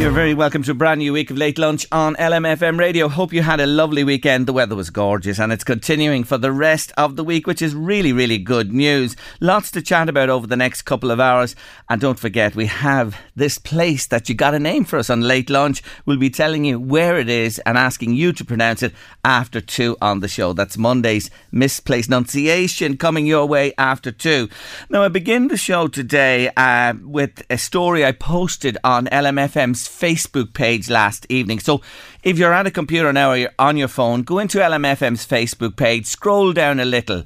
You're very welcome to a brand new week of Late Lunch on LMFM Radio. Hope you had a lovely weekend. The weather was gorgeous and it's continuing for the rest of the week, which is really, really good news. Lots to chat about over the next couple of hours. And don't forget, we have this place that you got a name for us on Late Lunch. We'll be telling you where it is and asking you to pronounce it after two on the show. That's Monday's Misplaced Nunciation coming your way after two. Now, I begin the show today uh, with a story I posted on LMFM's Facebook page last evening. So if you're at a computer now or you're on your phone, go into LMFM's Facebook page, scroll down a little.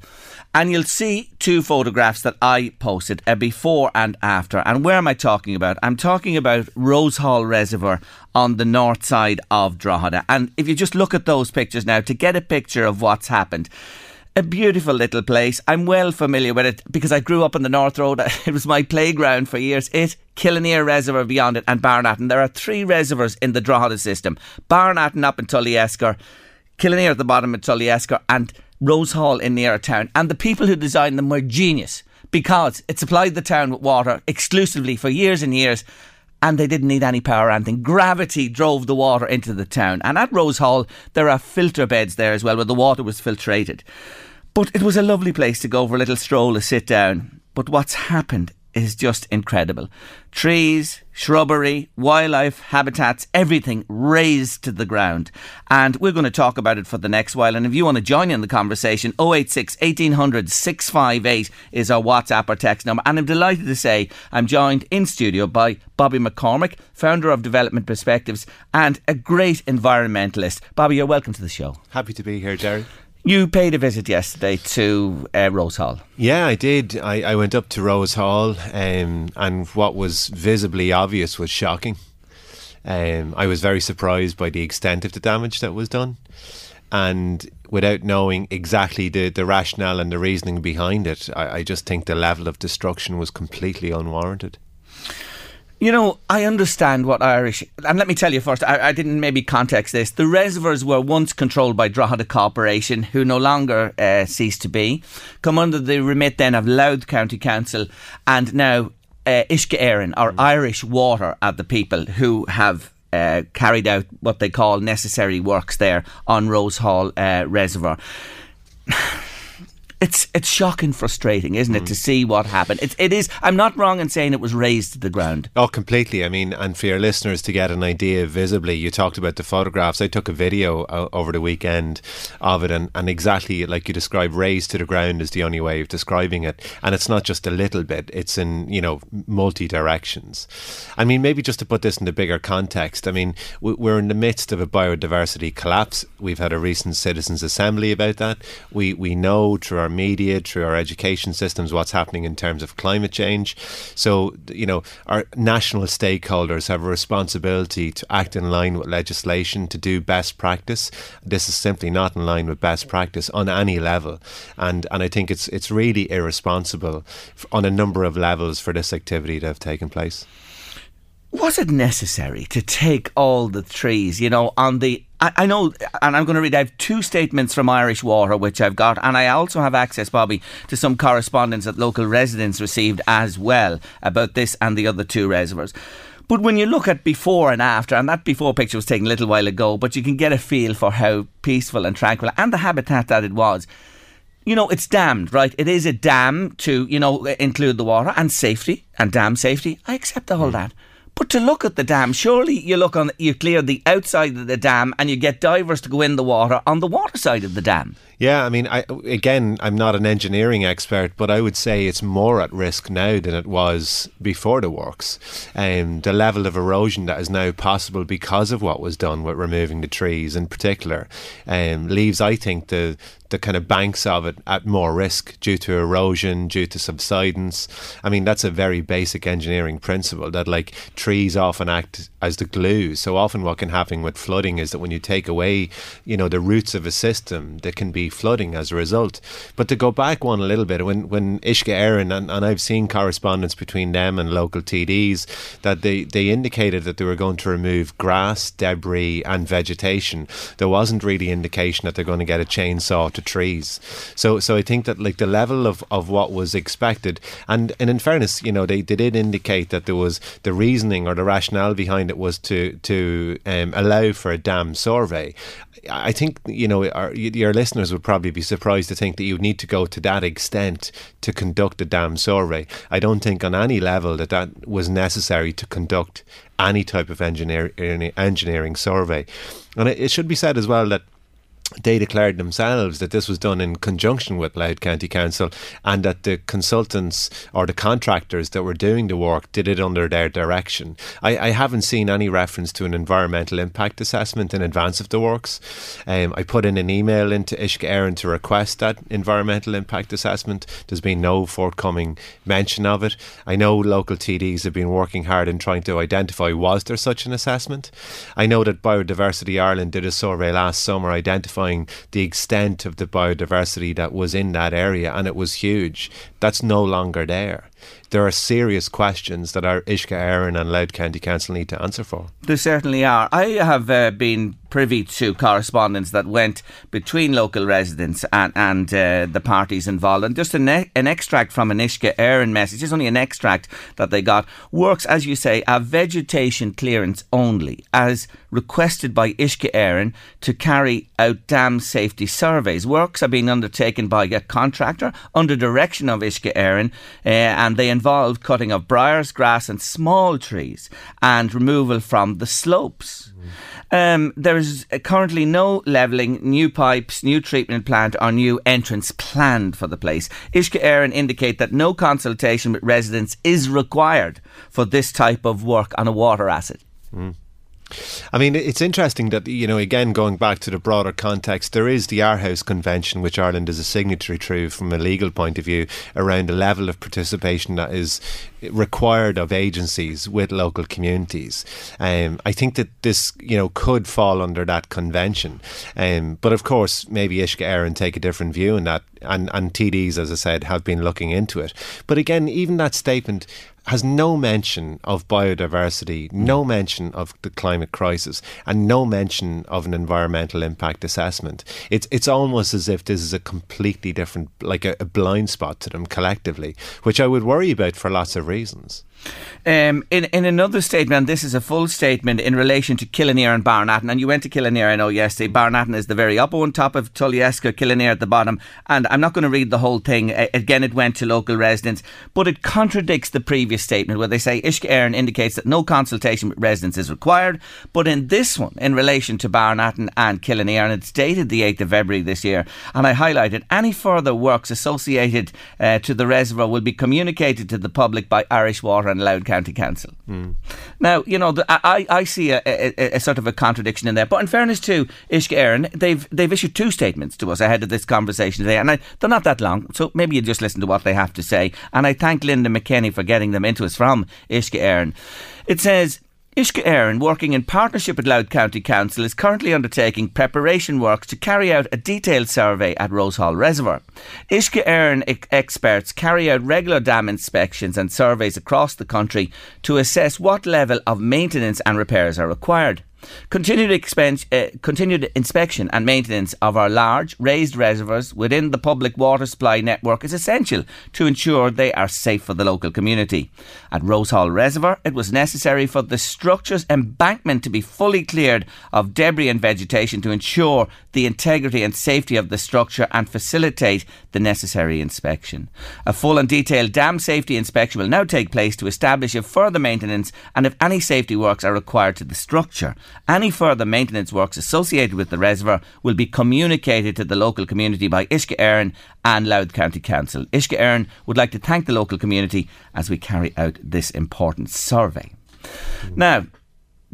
And you'll see two photographs that I posted, a before and after. And where am I talking about? I'm talking about Rosehall Reservoir on the north side of Drogheda. And if you just look at those pictures now to get a picture of what's happened, a beautiful little place. I'm well familiar with it because I grew up on the North Road. It was my playground for years. It, Killineer Reservoir beyond it, and Barnattin. There are three reservoirs in the Drogheda system Barnattin up in Tullyesker, Killineer at the bottom of Tullyesker, and Rosehall in near town. And the people who designed them were genius because it supplied the town with water exclusively for years and years and they didn't need any power or anything. Gravity drove the water into the town. And at Rosehall, there are filter beds there as well where the water was filtrated. But it was a lovely place to go for a little stroll, to sit down. But what's happened is just incredible. Trees, shrubbery, wildlife, habitats, everything raised to the ground. And we're going to talk about it for the next while. And if you want to join in the conversation, 086 1800 658 is our WhatsApp or text number. And I'm delighted to say I'm joined in studio by Bobby McCormick, founder of Development Perspectives and a great environmentalist. Bobby, you're welcome to the show. Happy to be here, Jerry. You paid a visit yesterday to uh, Rosehall. Yeah, I did. I, I went up to Rosehall, um, and what was visibly obvious was shocking. Um, I was very surprised by the extent of the damage that was done. And without knowing exactly the, the rationale and the reasoning behind it, I, I just think the level of destruction was completely unwarranted. You know, I understand what Irish, and let me tell you first, I, I, didn't maybe context this. The reservoirs were once controlled by Drogheda Corporation, who no longer uh, cease to be, come under the remit then of Louth County Council, and now uh, Uisce Éireann, or mm. Irish Water, are the people who have uh, carried out what they call necessary works there on Rosehall uh, Reservoir it's it's shocking, frustrating, isn't it, mm. to see what happened? It, it is. I'm not wrong in saying it was raised to the ground. Oh, completely. I mean, and for your listeners to get an idea visibly, you talked about the photographs. I took a video uh, over the weekend of it, and, and exactly like you described, raised to the ground is the only way of describing it. And it's not just a little bit; it's in you know multi directions. I mean, maybe just to put this in the bigger context. I mean, we're in the midst of a biodiversity collapse. We've had a recent citizens' assembly about that. We we know through our media, through our education systems, what's happening in terms of climate change. So, you know, our national stakeholders have a responsibility to act in line with legislation, to do best practice. This is simply not in line with best practice on any level. And, and I think it's, it's really irresponsible on a number of levels for this activity to have taken place was it necessary to take all the trees, you know, on the. I, I, know, and I'm going to read, I have two statements from Irish Water, which I've got, and I also have access, Bobby, to some correspondence that local residents received as well about this and the other two reservoirs. But when you look at before and after, and that before picture was taken a little while ago, but you can get a feel for how peaceful and tranquil and the habitat that it was you know, it's dammed, right? It is a dam to, you know, include the water and safety and dam safety. I accept all mm. that. But to look at the dam, surely you look on, you clear the outside of the dam and you get divers to go in the water on the water side of the dam. Yeah, I mean, I, again, I'm not an engineering expert, but I would say it's more at risk now than it was before the works. Um, the level of erosion that is now possible because of what was done with removing the trees, in particular, um, leaves, I think, the the kind of banks of it at more risk due to erosion, due to subsidence. I mean, that's a very basic engineering principle that, like, trees often act as the glue. So often, what can happen with flooding is that when you take away, you know, the roots of a system, there can be flooding as a result. But to go back one a little bit, when when Uisce Éireann and, and I've seen correspondence between them and local TDs that they they indicated that they were going to remove grass, debris, and vegetation. There wasn't really indication that they're going to get a chainsaw to trees. So so I think that like the level of, of what was expected, and and in fairness, you know, they, they did indicate that there was the reasoning or the rationale behind it was to to um, allow for a dam survey. I think you know our, your listeners would probably be surprised to think that you need to go to that extent to conduct a dam survey. I don't think on any level that that was necessary to conduct any type of engineer, engineering survey. And it, it should be said as well that they declared themselves that this was done in conjunction with Louth County Council and that the consultants or the contractors that were doing the work did it under their direction. I, I haven't seen any reference to an environmental impact assessment in advance of the works. Um, I put in an email into Uisce Éireann to request that environmental impact assessment. There's been no forthcoming mention of it. I know local TDs have been working hard in trying to identify was there such an assessment. I know that Biodiversity Ireland did a survey last summer identifying the extent of the biodiversity that was in that area, and it was huge. That's no longer there there are serious questions that our Uisce Éireann and Louth County Council need to answer for. There certainly are. I have uh, been privy to correspondence that went between local residents and, and uh, the parties involved. And just an, an extract from an Uisce Éireann message, it's only an extract that they got, works, as you say, a vegetation clearance only, as requested by Uisce Éireann to carry out dam safety surveys. Works are being undertaken by a contractor under direction of Uisce Éireann, uh, and they involve cutting of briars, grass, and small trees, and removal from the slopes. Um, there is currently no levelling, new pipes, new treatment plant, or new entrance planned for the place. Uisce Éireann indicate that no consultation with residents is required for this type of work on a water asset. Mm. I mean, it's interesting that, you know, again, going back to the broader context, there is the Aarhus Convention, which Ireland is a signatory to from a legal point of view, around the level of participation that is required of agencies with local communities. Um, I think that this, you know, could fall under that convention. Um, but of course, maybe Uisce Éireann take a different view in that, and, and TDs, as I said, have been looking into it. But again, even that statement has no mention of biodiversity, no mm. mention of the climate crisis, and no mention of an environmental impact assessment. It's it's almost as if this is a completely different, like a, a blind spot to them collectively, which I would worry about for lots of reasons. Um, in in another statement, this is a full statement in relation to Killineer and Barnattin, and you went to Killineer, I know yesterday. Barnattin is the very upper one top of Tullyesker, Killineer at the bottom, and I'm not going to read the whole thing. Again, it went to local residents, but it contradicts the previous statement where they say Uisce Éireann indicates that no consultation with residents is required, but in this one, in relation to Barnattin and Killineer, and it's dated the 8th of February this year, and I highlighted any further works associated uh, to the reservoir will be communicated to the public by Irish Water and Louth County Council. Mm. Now, you know, the, I, I see a, a, a, sort of a contradiction in there. But in fairness to Uisce Éireann, they've they've issued two statements to us ahead of this conversation today, and I, they're not that long, so maybe you just listen to what they have to say. And I thank Linda McKenny for getting them into us from Uisce Éireann. It says Uisce Éireann, working in partnership with Louth County Council, is currently undertaking preparation works to carry out a detailed survey at Rosehall Reservoir. Uisce Éireann experts carry out regular dam inspections and surveys across the country to assess what level of maintenance and repairs are required. Continued, expen- uh, continued inspection and maintenance of our large raised reservoirs within the public water supply network is essential to ensure they are safe for the local community. At Rosehall Reservoir, it was necessary for the structure's embankment to be fully cleared of debris and vegetation to ensure the integrity and safety of the structure and facilitate the necessary inspection. A full and detailed dam safety inspection will now take place to establish if further maintenance and if any safety works are required to the structure. Any further maintenance works associated with the reservoir will be communicated to the local community by Uisce Éireann and Louth County Council. Uisce Éireann would like to thank the local community as we carry out this important survey. Now,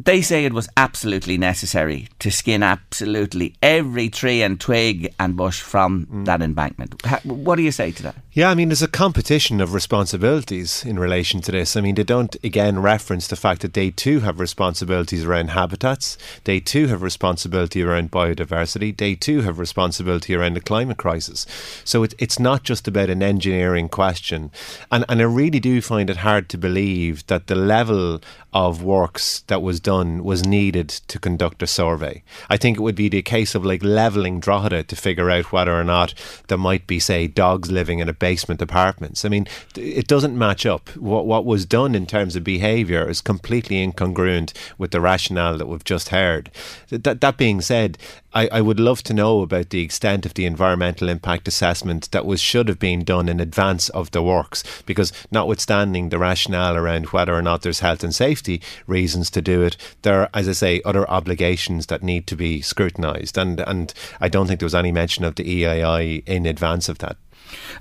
they say it was absolutely necessary to skin absolutely every tree and twig and bush from mm. that embankment. What do you say to that? Yeah, I mean, there's a competition of responsibilities in relation to this. I mean, they don't, again, reference the fact that they too have responsibilities around habitats, they too have responsibility around biodiversity, they too have responsibility around the climate crisis. So it, it's not just about an engineering question. And, and I really do find it hard to believe that the level of works that was done was needed to conduct a survey. I think it would be the case of like levelling Drogheda to figure out whether or not there might be, say, dogs living in a basement apartments. I mean, it doesn't match up. What what was done in terms of behaviour is completely incongruent with the rationale that we've just heard. That that being said, I, I would love to know about the extent of the environmental impact assessment that was should have been done in advance of the works, because notwithstanding the rationale around whether or not there's health and safety reasons to do it, there are, as I say, other obligations that need to be scrutinised, and and I don't think there was any mention of the EIA in advance of that.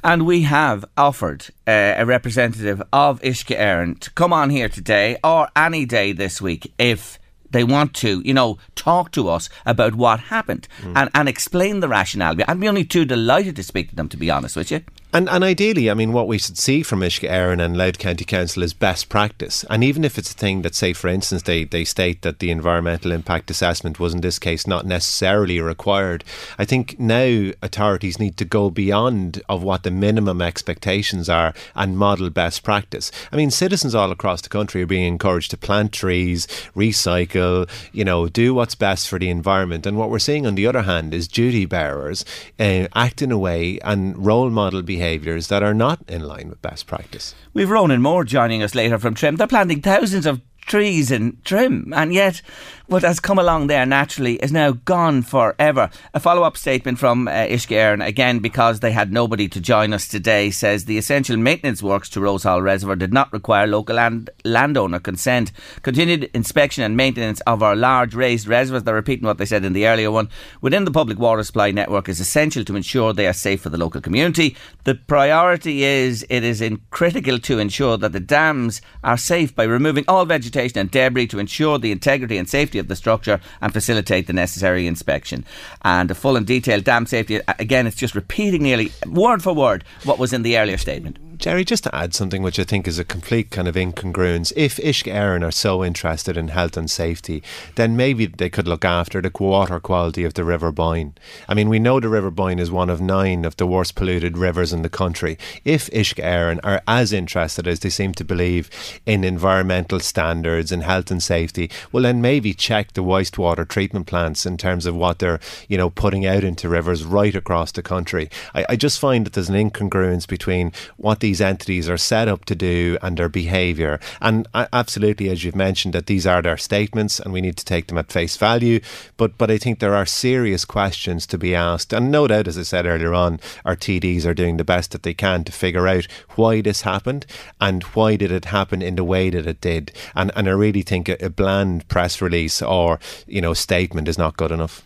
And we have offered uh, a representative of Uisce Éireann to come on here today or any day this week if they want to, you know, talk to us about what happened mm. and, and explain the rationale. I'd be only too delighted to speak to them, to be honest with you. And and ideally, I mean, what we should see from Éireann and Louth County Council is best practice. And even if it's a thing that, say, for instance, they, they state that the environmental impact assessment was in this case not necessarily required, I think now authorities need to go beyond of what the minimum expectations are and model best practice. I mean, citizens all across the country are being encouraged to plant trees, recycle, you know, do what's best for the environment. And what we're seeing on the other hand is duty bearers uh, act in a way and role model behaviour behaviours that are not in line with best practice. We've Ronan Moore joining us later from Trim. They're planting thousands of trees in Trim, and yet what has come along there naturally is now gone forever. A follow up statement from uh, again because they had nobody to join us today, says the essential maintenance works to Rosehall Reservoir did not require local land, landowner consent. Continued inspection and maintenance of our large raised reservoirs, they're repeating what they said in the earlier one, within the public water supply network is essential to ensure they are safe for the local community. The priority is it is critical to ensure that the dams are safe by removing all vegetation and debris to ensure the integrity and safety of the structure and facilitate the necessary inspection. And a full and detailed dam safety, again, it's just repeating nearly word for word what was in the earlier statement. Jerry, just to add something which I think is a complete kind of incongruence. If Uisce Éireann are so interested in health and safety, then maybe they could look after the water quality of the River Boyne. I mean, we know the River Boyne is one of nine of the worst polluted rivers in the country. If Uisce Éireann are as interested as they seem to believe in environmental standards and health and safety, well, then maybe check the wastewater treatment plants in terms of what they're, you know, putting out into rivers right across the country. I, I just find that there's an incongruence between what the these entities are set up to do and their behaviour. And absolutely, as you've mentioned, that these are their statements and we need to take them at face value. But but I think there are serious questions to be asked. And no doubt, as I said earlier on, our TDs are doing the best that they can to figure out why this happened and why did it happen in the way that it did. And and I really think a, a bland press release or you know statement is not good enough.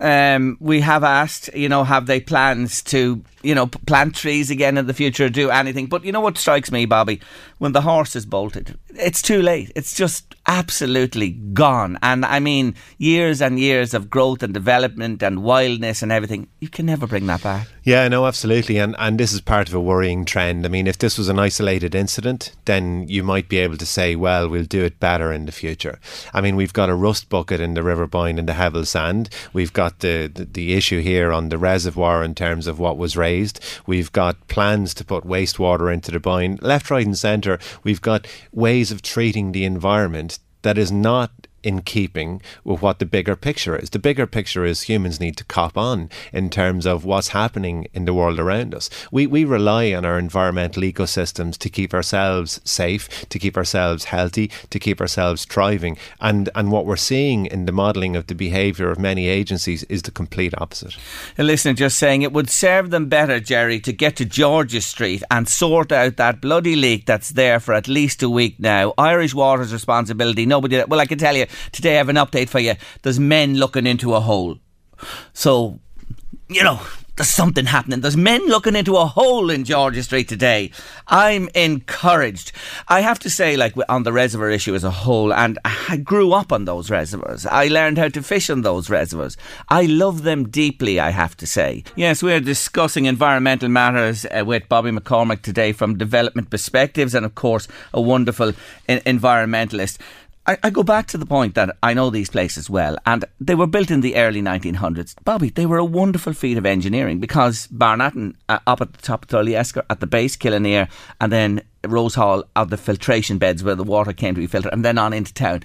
Um, we have asked, you know, have they plans to, you know, plant trees again in the future, do anything? But you know what strikes me, Bobby? When the horse is bolted, it's too late. It's just absolutely gone. And I mean, years and years of growth and development and wildness and everything, you can never bring that back. Yeah, no, absolutely. And and this is part of a worrying trend. I mean, if this was an isolated incident, then you might be able to say, well, we'll do it better in the future. I mean, we've got a rust bucket in the River Boyne and the Hevel Sand. We've got the, the, the issue here on the reservoir in terms of what was raised. We've got plans to put wastewater into the Boyne. Left, right, and centre, we've got ways of treating the environment that is not in keeping with what the bigger picture is. The bigger picture is humans need to cop on in terms of what's happening in the world around us. We, we rely on our environmental ecosystems to keep ourselves safe, to keep ourselves healthy, to keep ourselves thriving. And, and what we're seeing in the modelling of the behaviour of many agencies is the complete opposite. A listener just saying it would serve them better, Jerry, to get to George's Street and sort out that bloody leak that's there for at least a week now. Irish Water's responsibility. Nobody. Well, I can tell you today. I have an update for you. There's men looking into a hole. So, you know, there's something happening. There's men looking into a hole in George's Street today. I'm encouraged. I have to say, like on the reservoir issue as a whole, and I grew up on those reservoirs. I learned how to fish on those reservoirs. I love them deeply, I have to say. Yes, we're discussing environmental matters uh, with Bobby McCormick today from Development Perspectives, and of course, a wonderful environmentalist. I, I, go back to the point that I know these places well, and they were built in the early 1900s. Bobby, they were a wonderful feat of engineering because Barnattin, uh, up at the top of Tullyesker, at the base, Killineer, and then Rose Hall are the filtration beds where the water came to be filtered, and then on into town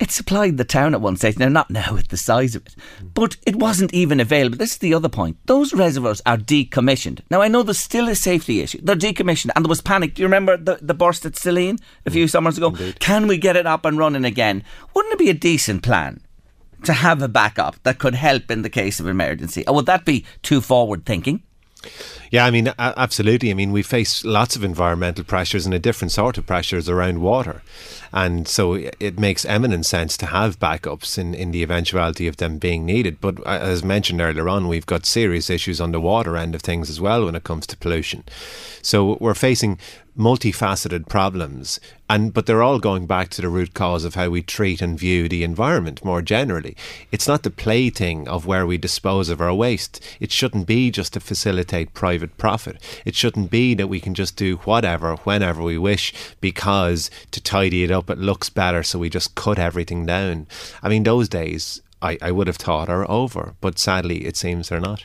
it supplied the town at one stage. Now, not now at the size of it, but it wasn't even available. This is the other point. Those reservoirs are decommissioned. Now, I know there's still a safety issue. They're decommissioned, and there was panic. Do you remember the, the burst at Staleen a few summers ago? Indeed. Can we get it up and running again? Wouldn't it be a decent plan to have a backup that could help in the case of emergency? Or would that be too forward thinking? Yeah, I mean, absolutely. I mean, we face lots of environmental pressures and a different sort of pressures around water. And so it makes eminent sense to have backups in, in the eventuality of them being needed. But uh, as mentioned earlier on, we've got serious issues on the water end of things as well when it comes to pollution. So we're facing multifaceted problems. And but they're all going back to the root cause of how we treat and view the environment more generally. It's not the plaything of where we dispose of our waste. It shouldn't be just to facilitate private profit. It shouldn't be that we can just do whatever whenever we wish because to tidy it up it looks better so we just cut everything down. I mean those days I, I would have thought are over, but sadly it seems they're not.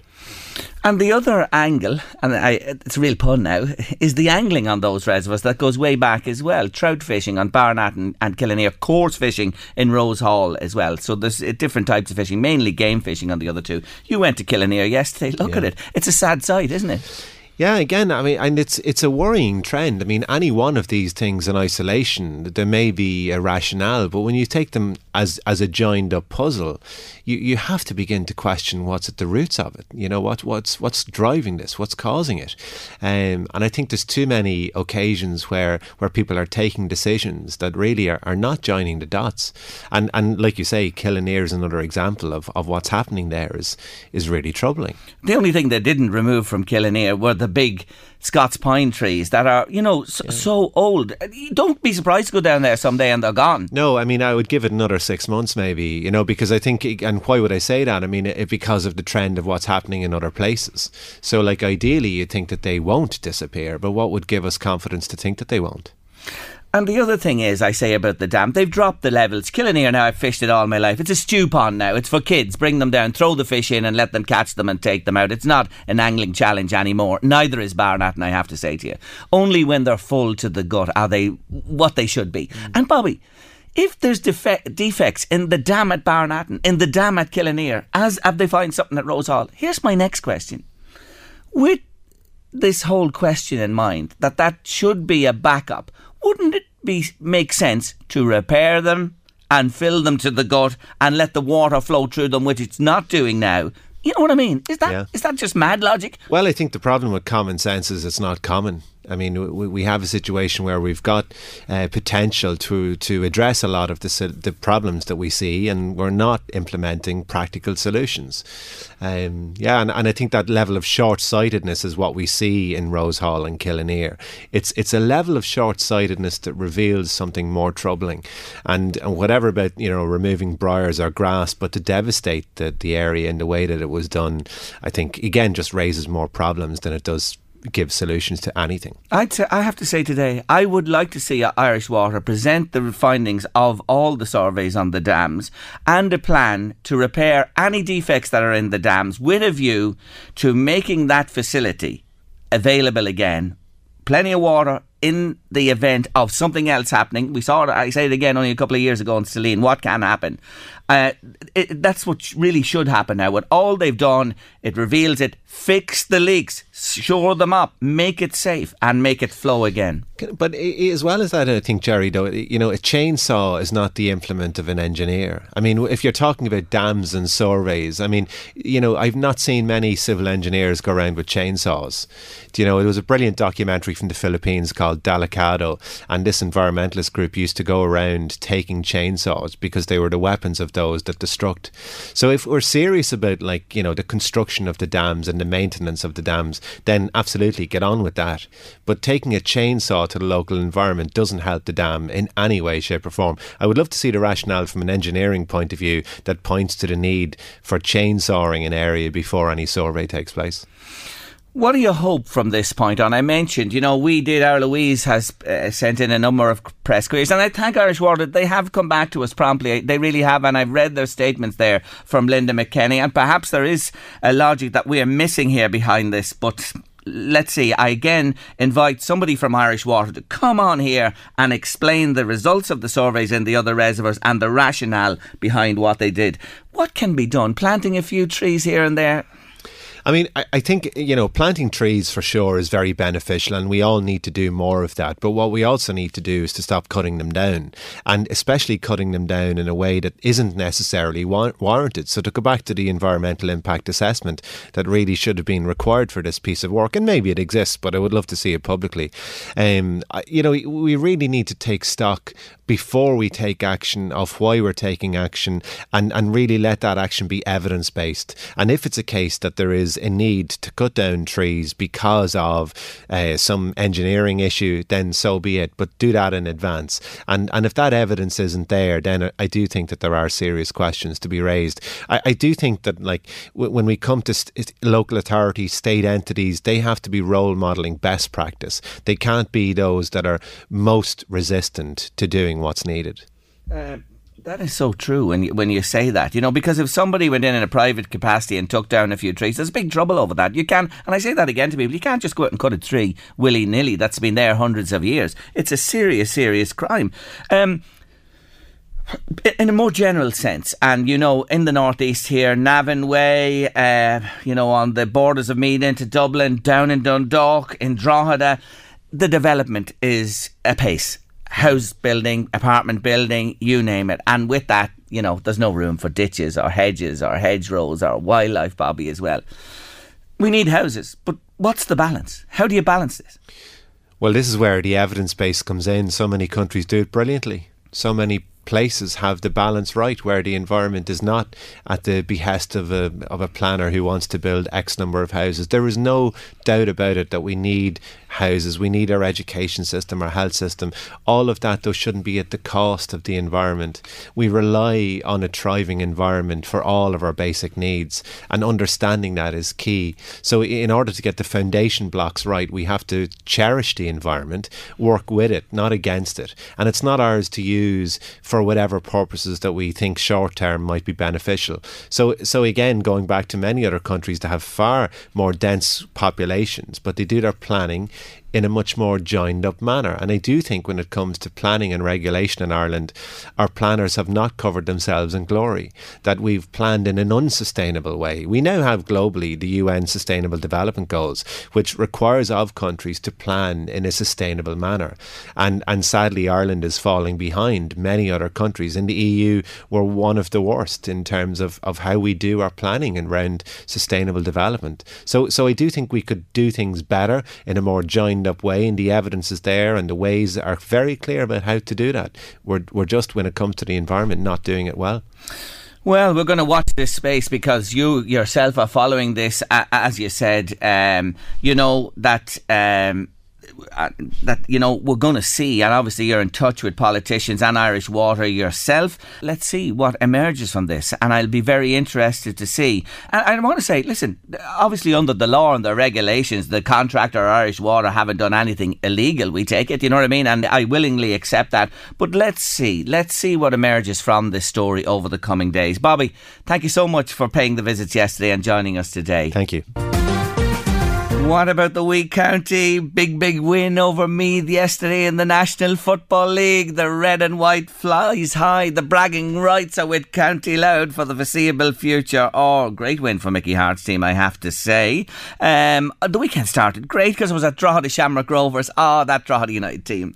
And the other angle, and I, it's a real pun now, is the angling on those reservoirs that goes way back as well. Trout fishing on Barnat and, and Killineer, coarse fishing in Rose Hall as well. So there's uh, different types of fishing, mainly game fishing on the other two. You went to Killineer yesterday. Look yeah. at it. It's a sad sight, isn't it? Yeah, again, I mean, and it's it's a worrying trend. I mean, any one of these things in isolation, there may be a rationale, but when you take them as as a joined up puzzle, you, you have to begin to question what's at the roots of it. You know what what's what's driving this, what's causing it, um, and I think there's too many occasions where where people are taking decisions that really are, are not joining the dots, and and like you say, Killineer is another example of, of what's happening there is is really troubling. The only thing they didn't remove from Killineer were the the big Scots pine trees that are, you know, so, yeah. so, old. Don't be surprised to go down there someday and they're gone. No, I mean, I would give it another six months maybe, you know, because I think, and why would I say that? I mean, it, because of the trend of what's happening in other places. So, like, ideally, you'd think that they won't disappear, but what would give us confidence to think that they won't? And the other thing is, I say about the dam, they've dropped the levels. Killineer now, I've fished it all my life. It's a stew pond now. It's for kids. Bring them down, throw the fish in, and let them catch them and take them out. It's not an angling challenge anymore. Neither is Barnat, and I have to say to you. Only when they're full to the gut are they what they should be. Mm. And Bobby, if there's defe- defects in the dam at Barnattin, in the dam at Killineer, as if they find something at Rose Hall, here's my next question. With this whole question in mind, that that should be a backup, wouldn't it be make sense to repair them and fill them to the gut and let the water flow through them, which it's not doing now? You know what I mean? Is that yeah. is that just mad logic? Well, I think the problem with common sense is it's not common. I mean, we, we have a situation where we've got uh, potential to to address a lot of the the problems that we see, and we're not implementing practical solutions. Um, yeah, and, and I think that level of short sightedness is what we see in Rose Hall and Killineer. It's it's a level of short sightedness that reveals something more troubling, and, and whatever about you know removing briars or grass, but to devastate the the area in the way that it was done, I think again just raises more problems than it does give solutions to anything. I'd say, I have to say today, I would like to see Irish Water present the findings of all the surveys on the dams and a plan to repair any defects that are in the dams with a view to making that facility available again. Plenty of water in the event of something else happening. We saw it, I say it again only a couple of years ago in Staleen, what can happen? Uh, it, that's what really should happen now. What all they've done, it reveals it, fix the leaks, shore them up, make it safe, and make it flow again. But as well as that, I think, Jerry, though, you know, a chainsaw is not the implement of an engineer. I mean, if you're talking about dams and surveys, I mean, you know, I've not seen many civil engineers go around with chainsaws. Do you know, it was a brilliant documentary from the Philippines called Delikado, and this environmentalist group used to go around taking chainsaws because they were the weapons of those that destruct. So if we're serious about, like, you know, the construction of the dams and the maintenance of the dams, then absolutely get on with that. But taking a chainsaw to the local environment doesn't help the dam in any way, shape, or form. I would love to see the rationale from an engineering point of view that points to the need for chainsawing an area before any survey takes place. What do you hope from this point on? I mentioned, you know, we did. Our Louise has uh, sent in a number of press queries, and I thank Irish Water. They have come back to us promptly. They really have, and I've read their statements there from Linda McKenny. And perhaps there is a logic that we are missing here behind this, but let's see, I again invite somebody from Irish Water to come on here and explain the results of the surveys in the other reservoirs and the rationale behind what they did. What can be done? Planting a few trees here and there? I mean, I, I, think, you know, planting trees for sure is very beneficial and we all need to do more of that. But what we also need to do is to stop cutting them down and especially cutting them down in a way that isn't necessarily wa- warranted. So to go back to the environmental impact assessment that really should have been required for this piece of work, and maybe it exists, but I would love to see it publicly. Um, you know, we really need to take stock before we take action of why we're taking action and, and really let that action be evidence based. And if it's a case that there is a need to cut down trees because of uh, some engineering issue, then so be it. But do that in advance. And and if that evidence isn't there, then I do think that there are serious questions to be raised. I, I do think that like w- when we come to st- local authorities, state entities, they have to be role modelling best practice. They can't be those that are most resistant to doing what's needed. Uh, that is so true when you, when you say that, you know, because if somebody went in in a private capacity and took down a few trees, there's a big trouble over that. You can, and I say that again to people, you can't just go out and cut a tree willy nilly that's been there hundreds of years. It's a serious, serious crime. Um, in a more general sense, and you know, in the northeast here, Navan Way, uh, you know, on the borders of Meath into Dublin, down in Dundalk, in Drogheda, the development is apace house building, apartment building, you name it. And with that, you know, there's no room for ditches or hedges or hedgerows or wildlife, Bobby, as well. We need houses, but what's the balance? How do you balance this? Well, this is where the evidence base comes in. So many countries do it brilliantly. So many places have the balance right where the environment is not at the behest of a of a planner who wants to build X number of houses. There is no doubt about it that we need houses, we need our education system, our health system. All of that, though, shouldn't be at the cost of the environment. We rely on a thriving environment for all of our basic needs, and understanding that is key. So, in order to get the foundation blocks right, we have to cherish the environment, work with it, not against it. And it's not ours to use for whatever purposes that we think short term might be beneficial. So, so again, going back to many other countries that have far more dense populations, but they do their planning in a much more joined up manner. And I do think when it comes to planning and regulation in Ireland, our planners have not covered themselves in glory, that we've planned in an unsustainable way. We now have globally the UN Sustainable Development Goals, which requires of countries to plan in a sustainable manner. And, and sadly, Ireland is falling behind many other countries. In the EU, we're one of the worst in terms of, of how we do our planning and around sustainable development. So, so I do think we could do things better in a more joined up way, and the evidence is there, and the ways are very clear about how to do that. We're, we're just, when it comes to the environment, not doing it well. Well, we're going to watch this space because you yourself are following this, as you said. Um, you know that um, that you know we're going to see, and obviously you're in touch with politicians and Irish Water yourself. Let's see what emerges from this, and I'll be very interested to see. And I want to say, listen, obviously under the law and the regulations, the contractor Irish Water haven't done anything illegal. We take it, you know what I mean, and I willingly accept that. But let's see, let's see what emerges from this story over the coming days. Bobby, thank you so much for paying the visits yesterday and joining us today. Thank you. What about the week county? Big, big win over Meath yesterday in the National Football League. The red and white flies high. The bragging rights are with County Louth for the foreseeable future. Oh, great win for Mickey Harte's team, I have to say. Um, the weekend started great because it was at Drogheda Shamrock Rovers. Oh, that Drogheda United team.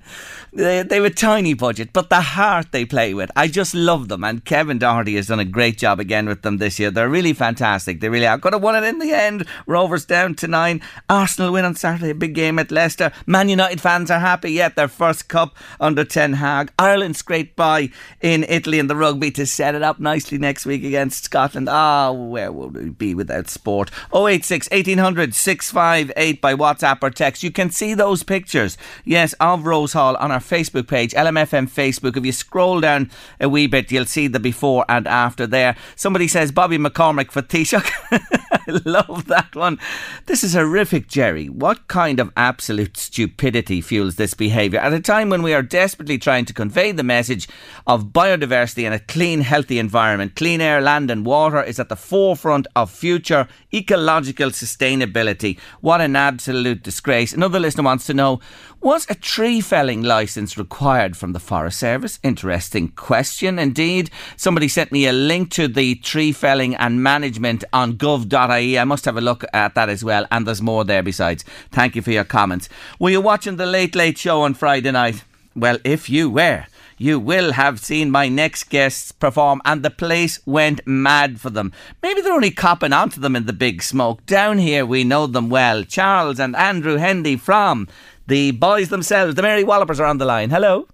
They, they a tiny budget, but the heart they play with, I just love them. And Kevin Doherty has done a great job again with them this year. They're really fantastic. They really are. Could have won it in the end. Rovers down to nine. Arsenal win on Saturday, a big game at Leicester. Man United fans are happy yet their first cup under Ten Hag. Ireland scraped by in Italy in the rugby to set it up nicely next week against Scotland. Ah, where would we be without sport? 086 1800 658 by WhatsApp or text. You can see those pictures, yes, of Rose Hall on our Facebook page, LMFM Facebook. If you scroll down a wee bit, you'll see the before and after there. Somebody says Bobby McCormick for Taoiseach. I love that one. This is horrific, Jerry. What kind of absolute stupidity fuels this behaviour at a time when we are desperately trying to convey the message of biodiversity and a clean, healthy environment? Clean air, land, and water is at the forefront of future ecological sustainability. What an absolute disgrace. Another listener wants to know was a tree felling licence required from the Forest Service? Interesting question indeed. Somebody sent me a link to the tree felling and management on gov.ie. I must have a look at that as well, and there's more there besides. Thank you for your comments. Were you watching the Late Late Show on Friday night? Well, if you were, you will have seen my next guests perform, and the place went mad for them. Maybe they're only copping onto them in the big smoke. Down here, we know them well. Charles and Andrew Hendy from the boys themselves, the Mary Wallopers, are on the line. Hello.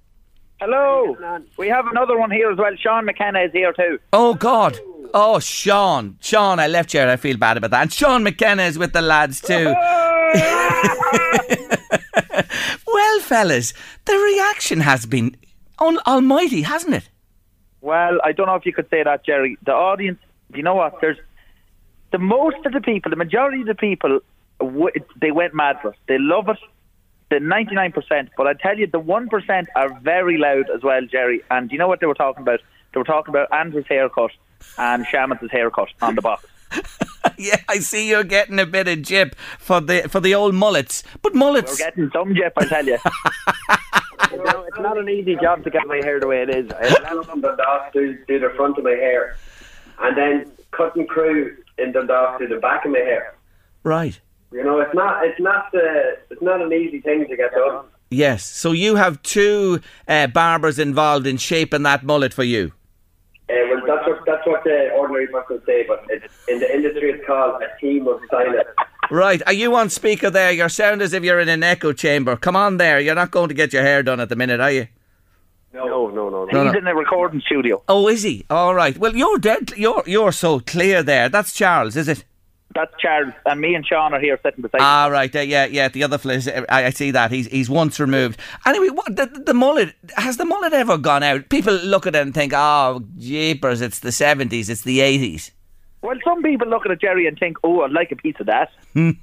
Hello. We have another one here as well. Sean McKenna is here too. Oh, God. Oh, Sean. Sean, I left you. I feel bad about that. And Sean McKenna is with the lads too. well, fellas, the reaction has been un- almighty, hasn't it? Well, I don't know if you could say that, Jerry. The audience, you know what? There's the most of the people, the majority of the people, they went mad for us. They love it. The 99%, but I tell you, the 1% are very loud as well, Jerry. And you know what they were talking about? They were talking about Andrew's haircut and Shamus' haircut on the box. yeah, I see you're getting a bit of jip for the for the old mullets, but mullets. We're getting some jip, I tell you. you know, it's not an easy job to get my hair the way it is. I had from Dundalk to do the front of my hair, and then cutting crew in Dundalk to the back of my hair. Right. You know, it's not it's not uh, it's not an easy thing to get done. Yes. So you have two uh, barbers involved in shaping that mullet for you. Uh, well, that's what that's what the ordinary person say, but it's, in the industry, it's called a team of stylists. Right. Are you on speaker there? You sound as if you're in an echo chamber. Come on there. You're not going to get your hair done at the minute, are you? No, no, no, no. He's no. in the recording studio. Oh, is he? All right. Well, you're dead. You're you're so clear there. That's Charles, is it? That's Charles, and me and Sean are here sitting beside. Ah, right. Uh, yeah, yeah. The other fella, I, I see that. He's he's once removed. Anyway, what the, the mullet has the mullet ever gone out? People look at it and think, oh, jeepers, it's the seventies, it's the eighties. Well, some people look at it, Jerry, and think, "Oh, I'd like a piece of that." and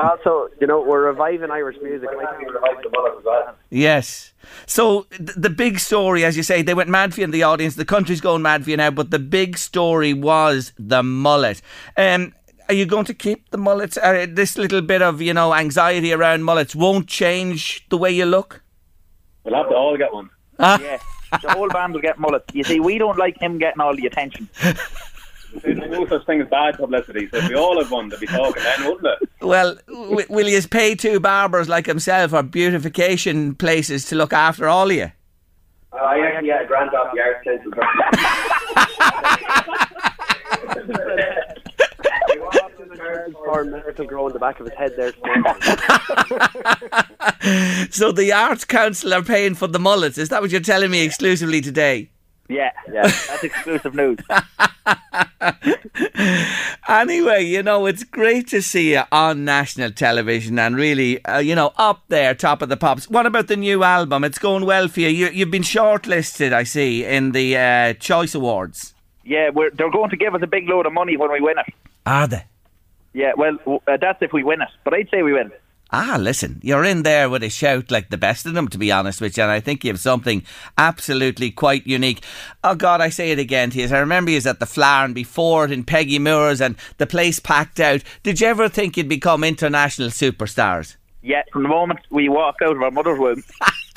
also, you know, we're reviving Irish music. Like we revive the mullet as well. Yes. So th- the big story, as you say, they went mad for you in the audience. The country's going mad for you now, but the big story was the mullet. Um, are you going to keep the mullets? Uh, this little bit of you know anxiety around mullets won't change the way you look. We'll have to all get one. Ah. Yeah, the whole band will get mullets. You see, we don't like him getting all the attention. There's no such thing as bad publicity. So if we all had one, they'd be talking then, wouldn't it? Well, w- will you pay two barbers like himself or beautification places to look after all of you? I actually had a grant off the Arts Council. Or miracle grow in the back of his head there. So the Arts Council are paying for the mullets. Is that what you're telling me exclusively today? Yeah, yeah, that's exclusive news. Anyway, you know, it's great to see you on national television and really, uh, you know, up there, top of the pops. What about the new album? It's going well for you. you you've been shortlisted, I see, in the uh, Choice Awards. Yeah, we're, they're going to give us a big load of money when we win it. Are they? Yeah, well, uh, that's if we win it. But I'd say we win. Ah, listen, you're in there with a shout like the best of them, to be honest with you, and I think you have something absolutely quite unique. Oh God, I say it again to you. I remember you was at the Flower before it in Peggy Moores and the place packed out. Did you ever think you'd become international superstars? Yeah, from the moment we walked out of our mother's womb.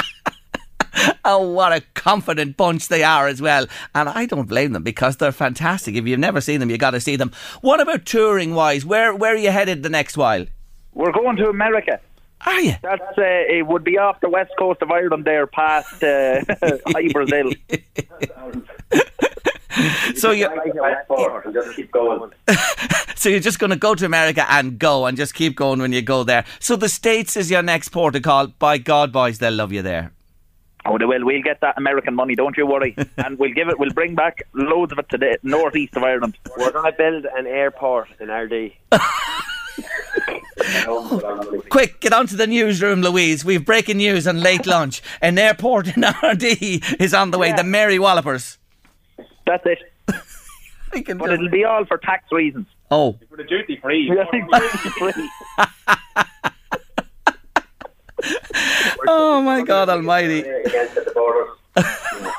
oh, what a confident bunch they are as well. And I don't blame them because they're fantastic. If you've never seen them, you've got to see them. What about touring wise? Where where are you headed the next while? We're going to America. Are you? That's uh, it. Would be off the west coast of Ireland there, past uh, Hy-Brasil. so you so you're just going to go to America and go and just keep going when you go there. So the states is your next port of call. By God, boys, they'll love you there. Oh, they will. We'll get that American money, don't you worry. and we'll give it. We'll bring back loads of it to the northeast of Ireland. We're going to build an airport in Ardee. Quick, get onto the newsroom, Louise. We've breaking news on late lunch. An airport in Ardee is on the way. Yeah. The Mary Wallopers. That's it. I can But it'll be all for tax reasons. oh, For the duty free. Oh my God Almighty! Against the borders.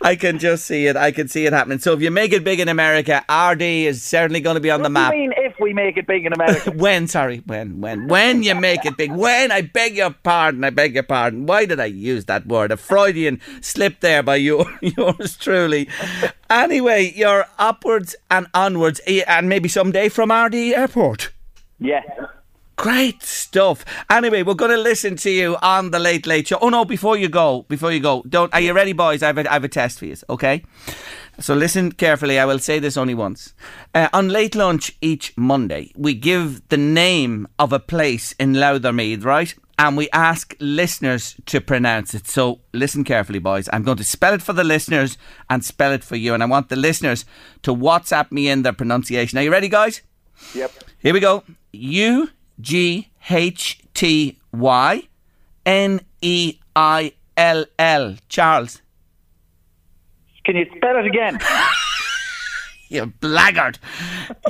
I can just see it. I can see it happening. So if you make it big in America, Ardee is certainly going to be on the map. do you mean if we make it big in America? When, sorry, when, when, when you make it big. When, I beg your pardon, I beg your pardon. Why did I use that word? A Freudian slip there by you, yours truly. Anyway, you're upwards and onwards, eh, and maybe someday from Ardee Airport. yeah. Great stuff. Anyway, we're going to listen to you on the Late Late Show. Oh no, before you go, before you go, don't. Are you ready, boys? I have a, I have a test for you. Okay. So listen carefully. I will say this only once. Uh, on late lunch each Monday, we give the name of a place in Louthermead, right? And we ask listeners to pronounce it. So listen carefully, boys. I'm going to spell it for the listeners and spell it for you. And I want the listeners to WhatsApp me in their pronunciation. Are you ready, guys? Yep. Here we go. U G H T Y N E I L L. Charles. Can you spell it again? You blackguard.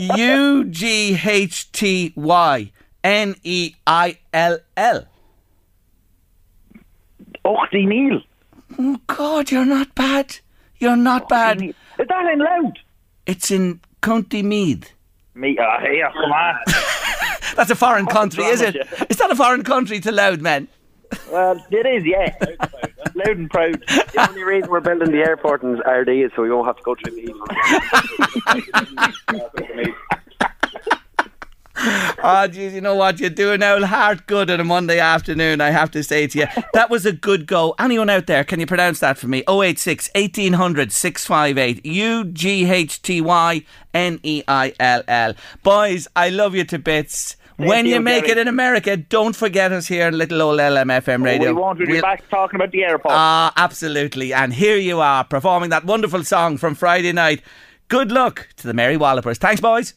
U G H T Y N E I L L. Ochty Neil. Oh, God, you're not bad. You're not bad. Is that in Louth? It's in County Meath. Me, uh, here, come on. That's a foreign country, is it? wrong with you? Is that a foreign country to Louth men? well, it is, yeah. Loud and proud. The only reason we're building the airport in Ardee is so we won't have to go through the Oh, geez, you know what? You're doing our heart good on a Monday afternoon, I have to say to you. That was a good go. Anyone out there, can you pronounce that for me? 086 1800 658 U G H T Y N E I L L. Boys, I love you to bits. When you, you, make Gary. it in America, don't forget us here on little old LMFM radio. We won't. We'll be We'll- back talking about the airport. Ah, absolutely. And here you are performing that wonderful song from Friday night. Good luck to the Mary Wallopers. Thanks, boys.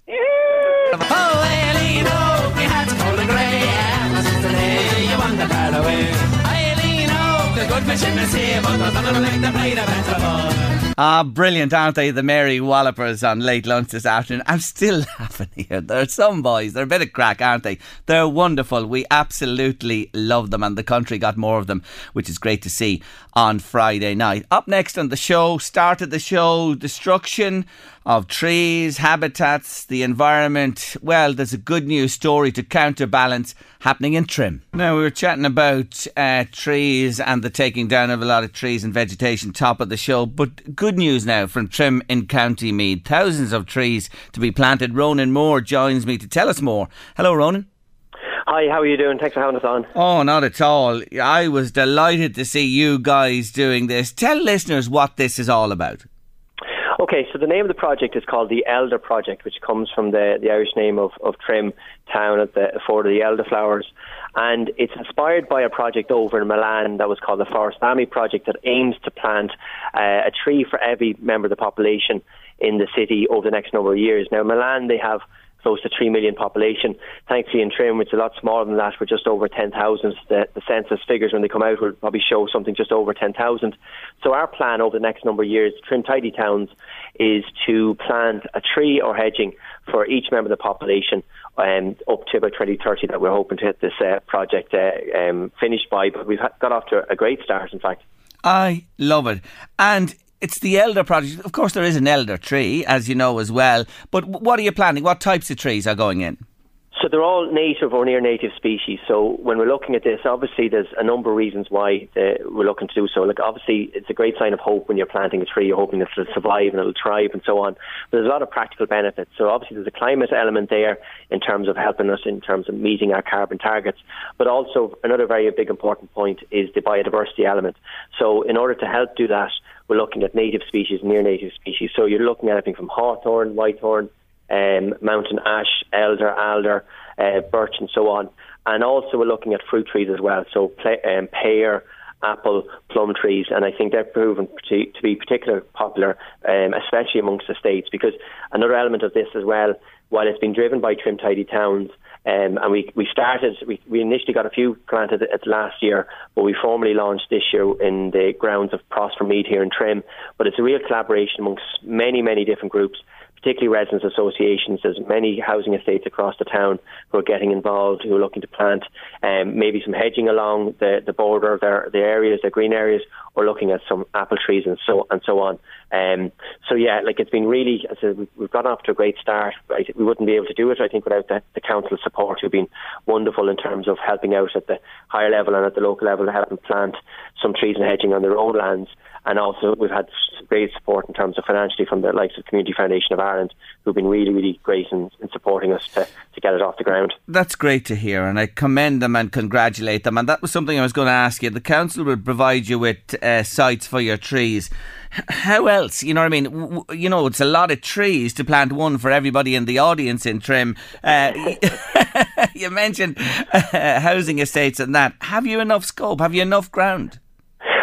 Ah, brilliant, aren't they? The Mary Wallopers on late lunch this afternoon. I'm still laughing here. There are some boys, they're a bit of crack, aren't they? They're wonderful. We absolutely love them, and the country got more of them, which is great to see on Friday night. Up next on the show, started the show, destruction of trees, habitats, the environment. Well, there's a good news story to counterbalance happening in Trim. Now, we were chatting about uh, trees and the taking down of a lot of trees and vegetation, top of the show. But good news now from Trim in County Meath. Thousands of trees to be planted. Ronan Moore joins me to tell us more. Hello, Ronan. Hi, how are you doing? Thanks for having us on. Oh, not at all. I was delighted to see you guys doing this. Tell listeners what this is all about. Okay, so the name of the project is called the Elder Project, which comes from the, the Irish name of, of Trim town at the Ford of the Elderflowers. And it's inspired by a project over in Milan that was called the ForestaMi Project that aims to plant uh, a tree for every member of the population in the city over the next number of years. Now, Milan, they have close to 3 million population. Thankfully, in Trim, it's a lot smaller than that. We're just over 10,000. The, the census figures, when they come out, will probably show something just over 10,000. So, our plan over the next number of years, Trim Tidy Towns, is to plant a tree or hedging for each member of the population um, up to about 2030 that we're hoping to hit this uh, project uh, um, finished by. But we've got off to a great start, in fact. I love it. And it's the elder project. Of course, there is an elder tree, as you know as well. But what are you planning? What types of trees are going in? So they're all native or near native species. So when we're looking at this, obviously there's a number of reasons why uh, we're looking to do so. Like obviously it's a great sign of hope when you're planting a tree. You're hoping it'll survive and it'll thrive and so on. But there's a lot of practical benefits. So obviously there's a climate element there in terms of helping us in terms of meeting our carbon targets. But also another very big important point is the biodiversity element. So in order to help do that, we're looking at native species, near native species. So you're looking at everything from hawthorn, whitethorn, um, mountain ash, elder, alder, uh, birch, and so on. And also, we're looking at fruit trees as well, so um, pear, apple, plum trees, and I think they're proven to, to be particularly popular, um, especially amongst the states. Because another element of this as well, while it's been driven by Trim Tidy Towns, um, and we, we started, we, we initially got a few planted at last year, but we formally launched this year in the grounds of Prosper Meath here in Trim. But it's a real collaboration amongst many, many different groups particularly residents associations. There's many housing estates across the town who are getting involved, who are looking to plant um, maybe some hedging along the, the border their, the areas, their green areas, or looking at some apple trees and so and so on. Um, so yeah, like it's been really, I said, we've got off to a great start. We wouldn't be able to do it, I think, without the, the council support, who've been wonderful in terms of helping out at the higher level and at the local level to help them plant some trees and hedging on their own lands. And also, we've had great support in terms of financially from the likes of Community Foundation of Ireland, who've been really, really great in, in supporting us to, to get it off the ground. That's great to hear, and I commend them and congratulate them. And that was something I was going to ask you. The council will provide you with uh, sites for your trees. How else? You know what I mean? You know, it's a lot of trees to plant one for everybody in the audience in Trim. Uh, you mentioned uh, housing estates and that. Have you enough scope? Have you enough ground?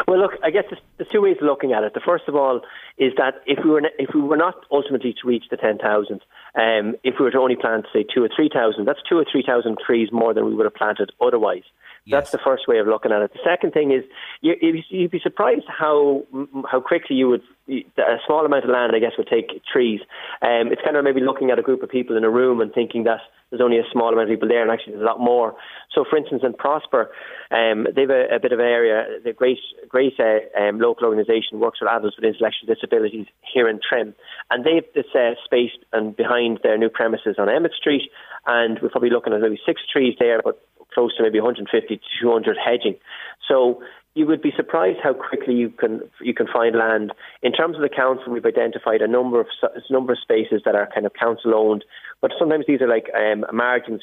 Well, look, I guess there's, there's two ways of looking at it. The first of all is that if we were if we were not ultimately to reach the ten thousand, um, if we were to only plant say two or three thousand, that's two or three thousand trees more than we would have planted otherwise. Yes. That's the first way of looking at it. The second thing is you, you'd be surprised how how quickly you would a small amount of land, I guess, would take trees. Um, it's kind of maybe looking at a group of people in a room and thinking that there's only a small amount of people there, and actually there's a lot more. So, for instance, in Prosper, um, they've a, a bit of an area. The great, great uh, um, local organisation works with adults with intellectual disabilities here in Trim, and they've this uh, space and behind their new premises on Emmett Street, and we're probably looking at maybe six trees there, but close to maybe 150 to 200 hedging. So you would be surprised how quickly you can you can find land. In terms of the council, we've identified a number of a number of spaces that are kind of council owned, but sometimes these are like um, margins.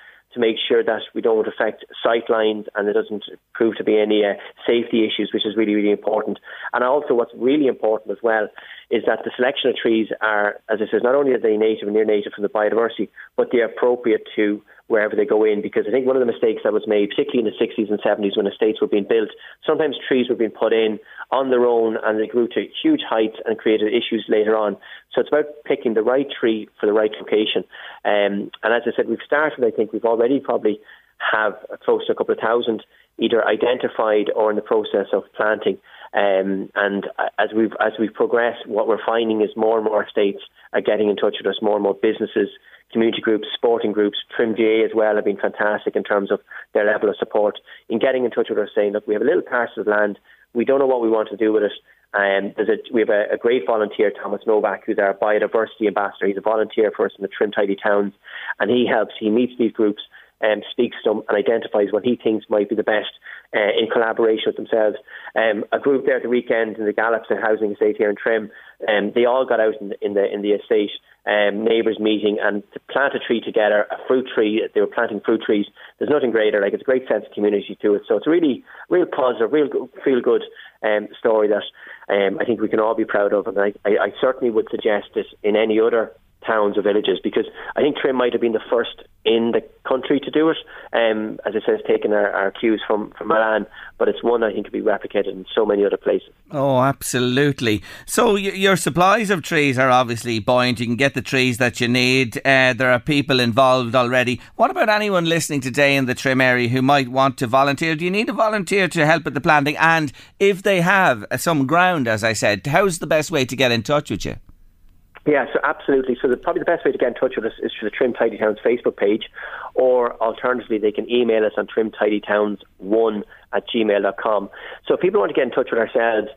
to make sure that we don't affect sight lines and it doesn't prove to be any uh, safety issues, which is really, really important. And also, what's really important as well is that the selection of trees are, as I said, not only are they native and near native from the biodiversity, but they're appropriate to wherever they go in. Because I think one of the mistakes that was made, particularly in the 60s and 70s when estates were being built, sometimes trees were being put in on their own and they grew to huge heights and created issues later on. So it's about picking the right tree for the right location. Um, and as I said, we've started, I think we've already probably have close to a couple of thousand either identified or in the process of planting. Um, and as we've as we progress, what we're finding is more and more states are getting in touch with us. More and more businesses, community groups, sporting groups, Trim GAA as well have been fantastic in terms of their level of support in getting in touch with us, saying, look, we have a little parcel of land, we don't know what we want to do with it. Um, there's a, we have a, a, great volunteer, Thomas Novak, who's our biodiversity ambassador. He's a volunteer for us in the Trim Tidy Towns, and he helps. He meets these groups and speaks to them and identifies what he thinks might be the best uh, in collaboration with themselves. Um, a group there at the weekend in the Gallops and Housing Estate here in Trim, um, they all got out in the in the, in the estate, um, neighbours meeting, and to plant a tree together, a fruit tree. They were planting fruit trees. There's nothing greater. Like it's a great sense of community to it. So it's a really, real positive, real feel good um, story that um, I think we can all be proud of. And I, I, I certainly would suggest this in any other towns or villages because I think Trim might have been the first in the country to do it. Um, as I said, it's taken our, our cues from, from Milan, but it's one I think could be replicated in so many other places. Oh, absolutely. So y- your supplies of trees are obviously buoyant. You can get the trees that you need. Uh, there are people involved already. What about anyone listening today in the Trim area who might want to volunteer? Do you need a volunteer to help with the planting? And if they have some ground, as I said, how's the best way to get in touch with you? Yeah, so absolutely. So the, probably the best way to get in touch with us is through the Trim Tidy Towns Facebook page, or alternatively, they can email us on trimtidytowns1 at gmail.com. So if people want to get in touch with ourselves,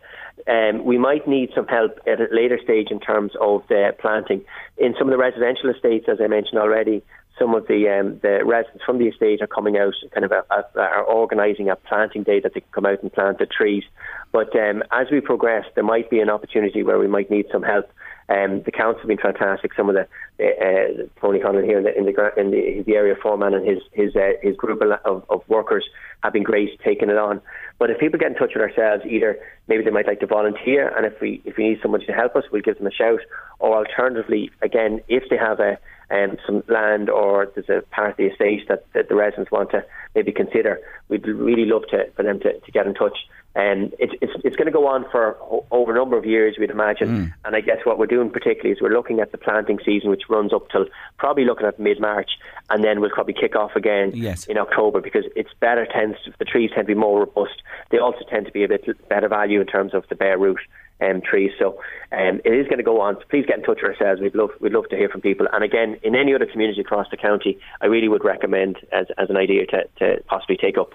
um, we might need some help at a later stage in terms of the planting. In some of the residential estates, as I mentioned already, some of the um, the residents from the estate are coming out, kind of a, a, are organising a planting day that they can come out and plant the trees. But um, as we progress, there might be an opportunity where we might need some help. Um, the council have been fantastic. Some of the uh, Tony Conlon here in the in the, in the, the area foreman and his his uh, his group of, of workers have been great taking it on. But if people get in touch with ourselves, either maybe they might like to volunteer, and if we if we need somebody to help us, we'll give them a shout. Or alternatively, again, if they have a um, some land or there's a part of the estate that, that the residents want to maybe consider, we'd really love to for them to, to get in touch. And um, it, it's it's going to go on for over a number of years, we'd imagine. Mm. And I guess what we're doing particularly is we're looking at the planting season, which runs up till probably looking at mid March, and then we'll probably kick off again yes. in October because it's better tends to, the trees tend to be more robust. They also tend to be a bit better value in terms of the bare root um, trees. So um, it is going to go on. So please get in touch with ourselves. We'd love we'd love to hear from people. And again, in any other community across the county, I really would recommend as as an idea to, to possibly take up.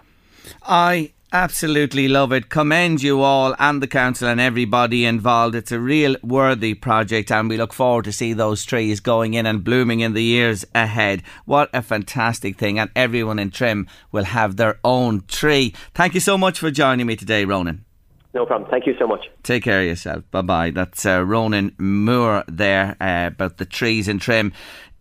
I absolutely love it. Commend you all and the council and everybody involved. It's a real worthy project and we look forward to see those trees going in and blooming in the years ahead. What a fantastic thing and everyone in Trim will have their own tree. Thank you so much for joining me today, Ronan. No problem. Thank you so much. Take care of yourself. Bye bye. That's uh, Ronan Moore there uh, about the trees in Trim.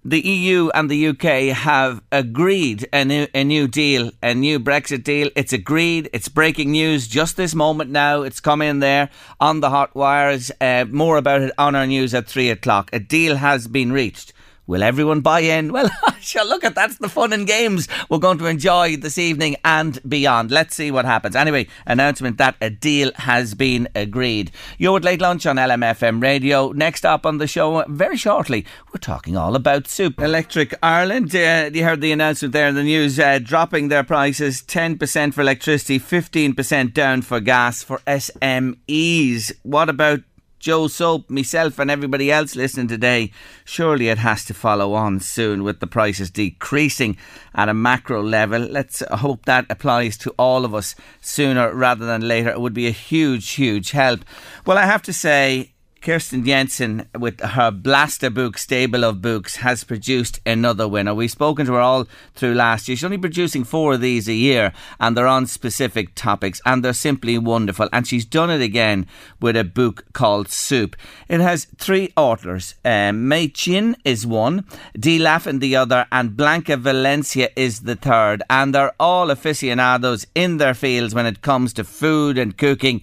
The EU and the UK have agreed a new, a new deal, a new Brexit deal. It's agreed. It's breaking news just this moment now. It's come in there on the hot wires. Uh, more about it on our news at three o'clock. A deal has been reached. Will everyone buy in? Well, look at that's the fun and games we're going to enjoy this evening and beyond. Let's see what happens. Anyway, announcement that a deal has been agreed. You're at late lunch on LMFM radio. Next up on the show, very shortly, we're talking all about soup. Electric Ireland, uh, you heard the announcement there in the news, uh, dropping their prices 10% for electricity, 15% down for gas for SMEs. What about Joe Soap, myself, and everybody else listening today, surely it has to follow on soon with the prices decreasing at a macro level. Let's hope that applies to all of us sooner rather than later. It would be a huge, huge help. Well, I have to say, Kristin Jensen, with her Blasta book, Stable of Books, has produced another winner. We've spoken to her all through last year. She's only producing four of these a year, and they're on specific topics, and they're simply wonderful. And she's done it again with a book called Soup. It has three authors. Um, Mei Chin is one, Dee Laffin the other, and Blanca Valencia is the third. And they're all aficionados in their fields when it comes to food and cooking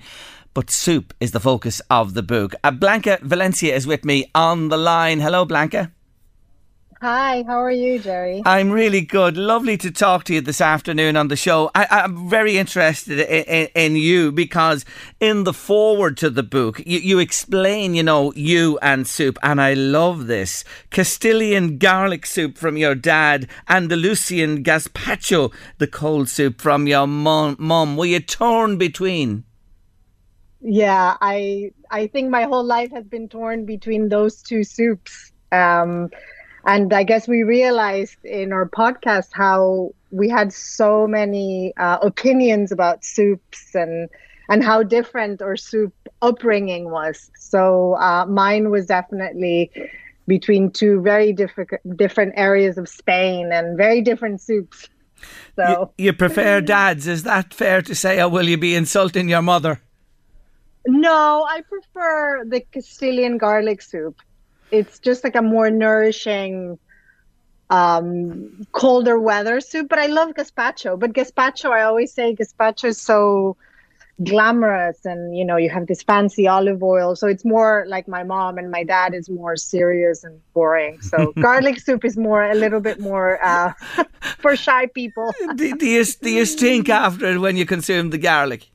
but soup is the focus of the book. Uh, Blanca Valencia is with me on the line. Hello, Blanca. Hi, how are you, Jerry? I'm really good. Lovely to talk to you this afternoon on the show. I, am very interested in, in, in, you because in the forward to the book, you, you explain, you know, you and soup, and I love this. Castilian garlic soup from your dad, Andalusian gazpacho, the cold soup from your mom. mom. Were you torn between? Yeah, I I think my whole life has been torn between those two soups. Um, and I guess we realized in our podcast how we had so many uh, opinions about soups and and how different our soup upbringing was. So uh, mine was definitely between two very different different areas of Spain and very different soups. So you, you prefer dads? Is that fair to say, or will you be insulting your mother? No, I prefer the Castilian garlic soup. It's just like a more nourishing, um, colder weather soup. But I love gazpacho. But gazpacho, I always say gazpacho is so glamorous and you know you have this fancy olive oil so it's more like my mom and my dad is more serious and boring so garlic soup is more a little bit more uh, for shy people do, do, you, do you stink after it when you consume the garlic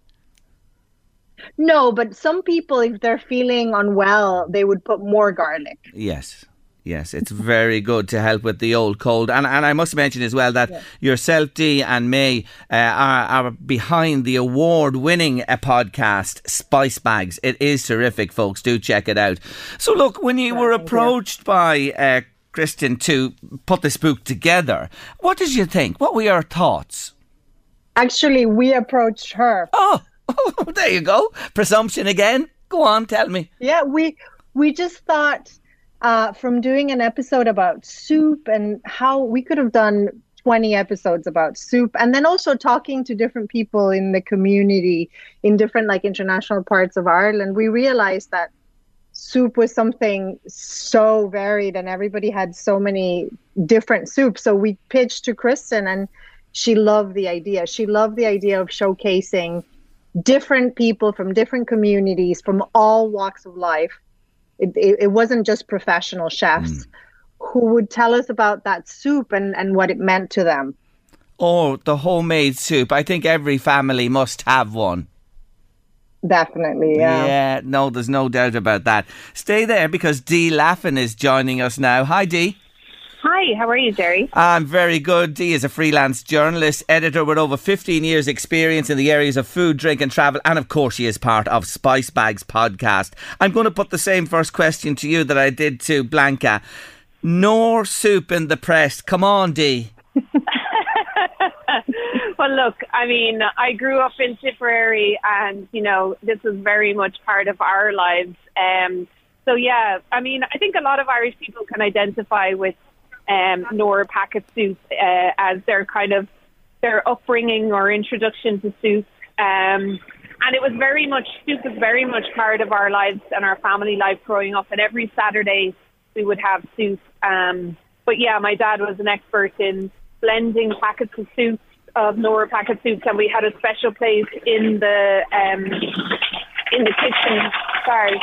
no, but some people, if they're feeling unwell, they would put more garlic. Yes. Yes, it's very good to help with the old cold. And and I must mention as well that yeah. yourself, Dee, and Mei uh, are, are behind the award winning uh, podcast, Spice Bags. It is terrific, folks. Do check it out. So, look, when you were approached by uh, Kristin to put this book together, what did you think? What were your thoughts? Actually, we approached her. Oh! There you go. Presumption again. Go on, tell me. Yeah, we we just thought uh, from doing an episode about soup and how we could have done 20 episodes about soup and then also talking to different people in the community in different like international parts of Ireland we realized that soup was something so varied and everybody had so many different soups so we pitched to Kristin and she loved the idea she loved the idea of showcasing different people from different communities from all walks of life. It, it, it wasn't just professional chefs mm. who would tell us about that soup and, and what it meant to them. Oh, the homemade soup. I think every family must have one. Definitely, yeah. Yeah, no, there's no doubt about that. Stay there because Dee Laffin is joining us now. Hi, Dee. Hi, how are you, Jerry? I'm very good. Dee is a freelance journalist, editor with over 15 years' experience in the areas of food, drink, and travel. And of course, she is part of Spice Bags podcast. I'm going to put the same first question to you that I did to Blanca. Knorr soup in the press. Come on, Dee. well, look, I mean, I grew up in Tipperary, and, you know, this is very much part of our lives. Um, so, yeah, I mean, I think a lot of Irish people can identify with um, Knorr Packet soup uh, as their kind of their upbringing or introduction to soup. Um, and it was very much soup was very much part of our lives and our family life growing up. And every Saturday we would have soup. Um, but yeah, my dad was an expert in blending packets of soup of Knorr packet soups, and we had a special place in the um, in the kitchen. Sorry,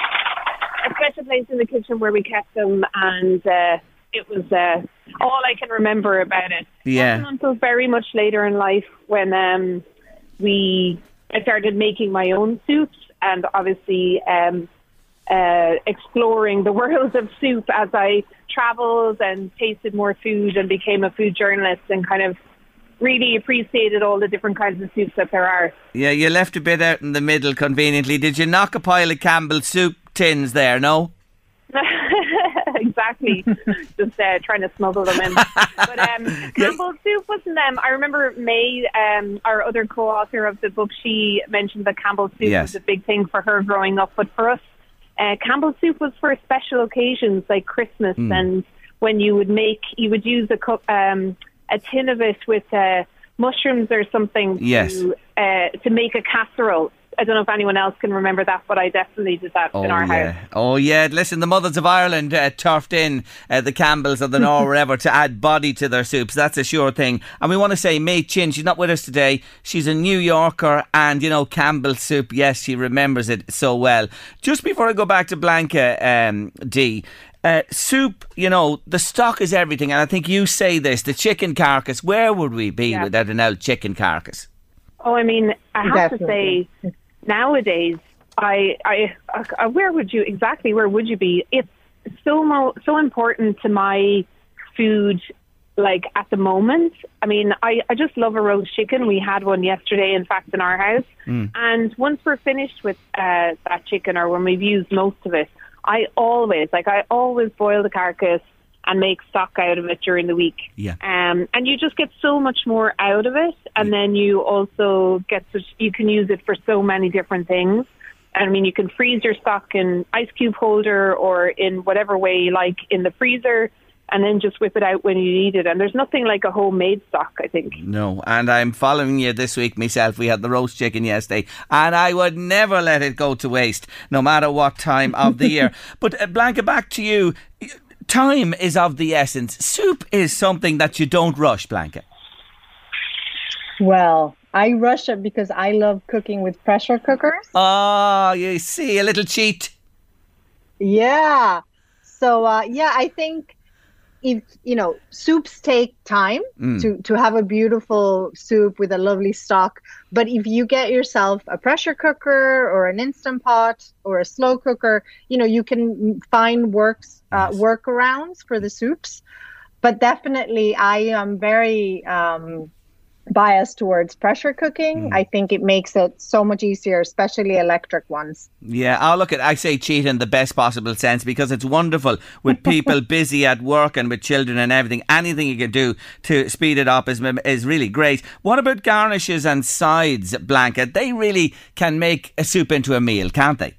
a special place in the kitchen where we kept them and. Uh, it was uh, all I can remember about it. Yeah. Until very much later in life when um, we I started making my own soups and obviously um, uh, exploring the world of soup as I traveled and tasted more food and became a food journalist and kind of really appreciated all the different kinds of soups that there are. Yeah, you left a bit out in the middle conveniently. Did you knock a pile of Campbell's soup tins there, no? exactly. Just uh, trying to smuggle them in. But um, Campbell's soup wasn't them. I remember Mei, um, our other co-author of the book, she mentioned that Campbell's soup Yes. was a big thing for her growing up. But for us, uh, Campbell's soup was for special occasions like Christmas Hmm. and when you would make, you would use a cup, um, a tin of it with uh, mushrooms or something Yes. to uh, to make a casserole. I don't know if anyone else can remember that, but I definitely did that Oh in our yeah, house. oh yeah. Listen, the mothers of Ireland uh, turfed in uh, the Campbells or the Knorr wherever to add body to their soups. That's a sure thing. And we want to say, Mei Chin, she's not with us today. She's a New Yorker, and you know Campbell's soup. Yes, she remembers it so well. Just before I go back to Blanca um, D. Uh, soup, you know, the stock is everything, and I think you say this: the chicken carcass. Where would we be Yeah. without an old chicken carcass? Oh, I mean, I have Definitely. to say, nowadays, I, I, uh, where would you exactly? Where would you be? It's so mo- so important to my food. Like at the moment, I mean, I, I just love a roast chicken. We had one yesterday, in fact, in our house. And once we're finished with uh, that chicken, or when we've used most of it, I always like I always boil the carcass and make stock out of it during the week. Yeah. Um, and you just get so much more out of it, and then you also get such, you can use it for so many different things. I mean, you can freeze your stock in ice cube holder or in whatever way you like in the freezer, and then just whip it out when you need it. And there's nothing like a homemade stock, I think. No, and I'm following you this week myself. We had the roast chicken yesterday, and I would never let it go to waste, no matter what time of the year. But uh, Blanca, back to you. Time is of the essence. Soup is something that you don't rush, Blanca. Well, I rush it because I love cooking with pressure cookers. Oh, you see, a little cheat. Yeah. So uh, yeah, I think you know soups take time Mm. to to have a beautiful soup with a lovely stock. But if you get yourself a pressure cooker or an instant pot or a slow cooker, you know you can find works uh, workarounds for the soups. But definitely, I am very um, biased towards pressure cooking. Hmm. I think it makes it so much easier, especially electric ones. Yeah, I'll look at. I say cheat in the best possible sense because it's wonderful with people busy at work and with children and everything. Anything you can do to speed it up is is really great. What about garnishes and sides, Blanca? They really can make a soup into a meal, can't they?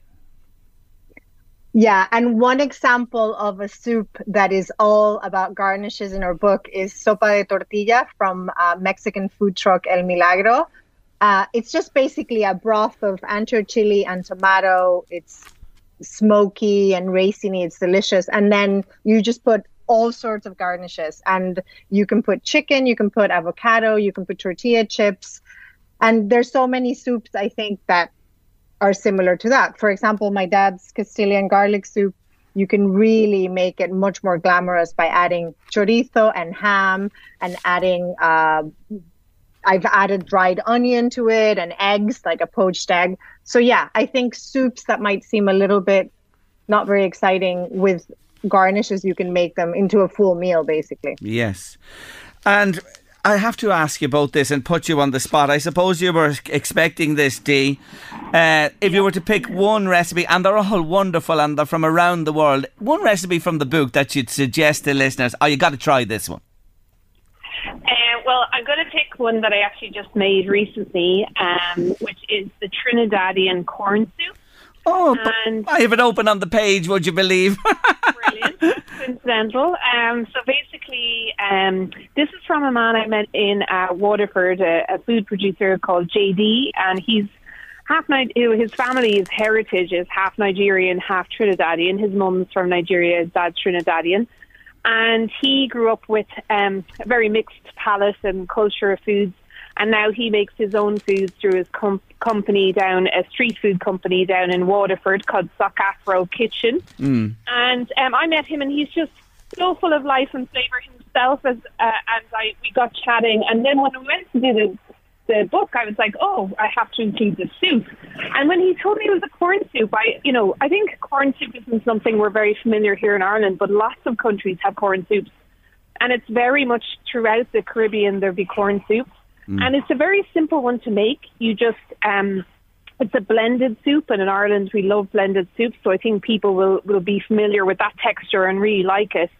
Yeah, and one example of a soup that is all about garnishes in our book is sopa de tortilla from uh, Mexican food truck El Milagro. Uh, it's just basically a broth of ancho chili and tomato. It's smoky and raciny. It's delicious. And then you just put all sorts of garnishes, and you can put chicken, you can put avocado, you can put tortilla chips, and there's so many soups I think that are similar to that. For example, my dad's Castilian garlic soup, you can really make it much more glamorous by adding chorizo and ham and adding, uh, I've added dried onion to it and eggs, like a poached egg. So, yeah, I think soups that might seem a little bit not very exciting with garnishes, you can make them into a full meal, basically. Yes. And I have to ask you about this and put you on the spot. I suppose you were expecting this, Dee. Uh, if you were to pick one recipe, and they're all wonderful and they're from around the world, one recipe from the book that you'd suggest to listeners, oh, you got to try this one. Uh, well, I'm going to pick one that I actually just made recently, um, which is the Trinidadian corn soup. Oh, I have it open on the page, would you believe? brilliant, coincidental. Um, so basically, um, this is from a man I met in uh, Waterford, a, a food producer called JD, and he's half His family's heritage is half Nigerian, half Trinidadian. His mum's from Nigeria, his dad's Trinidadian. And he grew up with um, a very mixed palate and culture of foods. And now he makes his own foods through his com- company down, a street food company down in Waterford called Sock Afro Kitchen. Mm. And um, I met him, and he's just so full of life and flavour himself. As uh, and I we got chatting, and then when we went to do the the book, I was like, oh, I have to include the soup. And when he told me it was a corn soup, I you know I think corn soup isn't something we're very familiar here in Ireland, but lots of countries have corn soups, and it's very much throughout the Caribbean there'll be corn soups. And it's a very simple one to make. You just um, it's a blended soup, and in Ireland we love blended soup, so I think people will will be familiar with that texture and really like it.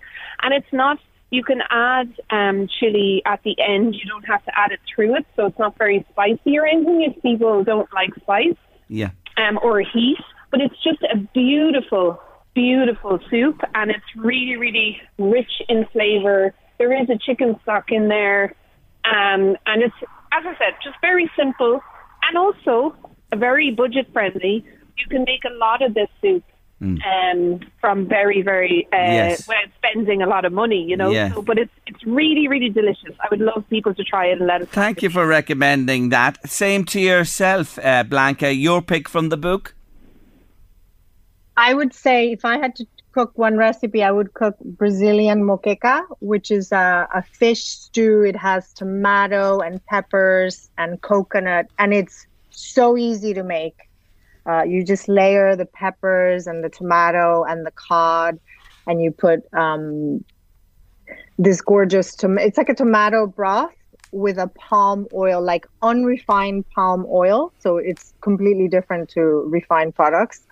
And it's not. You can add um, chili at the end. You don't have to add it through it, so it's not very spicy or anything. If people don't like spice Yeah. um, or heat, but it's just a beautiful, beautiful soup, and it's really, really rich in flavour. There is a chicken stock in there, um, and it's, as I said, just very simple, and also very budget friendly. You can make a lot of this soup. Um, from very, very uh, Yes. without spending a lot of money, you know. Yeah. So, but it's it's really, really delicious. I would love people to try it and let us. Thank you for recommending that. Same to yourself, uh, Blanca. Your pick from the book? I would say if I had to cook one recipe, I would cook Brazilian moqueca, which is a, a fish stew. It has tomato and peppers and coconut, and it's so easy to make. Uh, you just layer the peppers and the tomato and the cod, and you put um, this gorgeous It's like a tomato broth with a palm oil, like unrefined palm oil. So it's completely different to refined products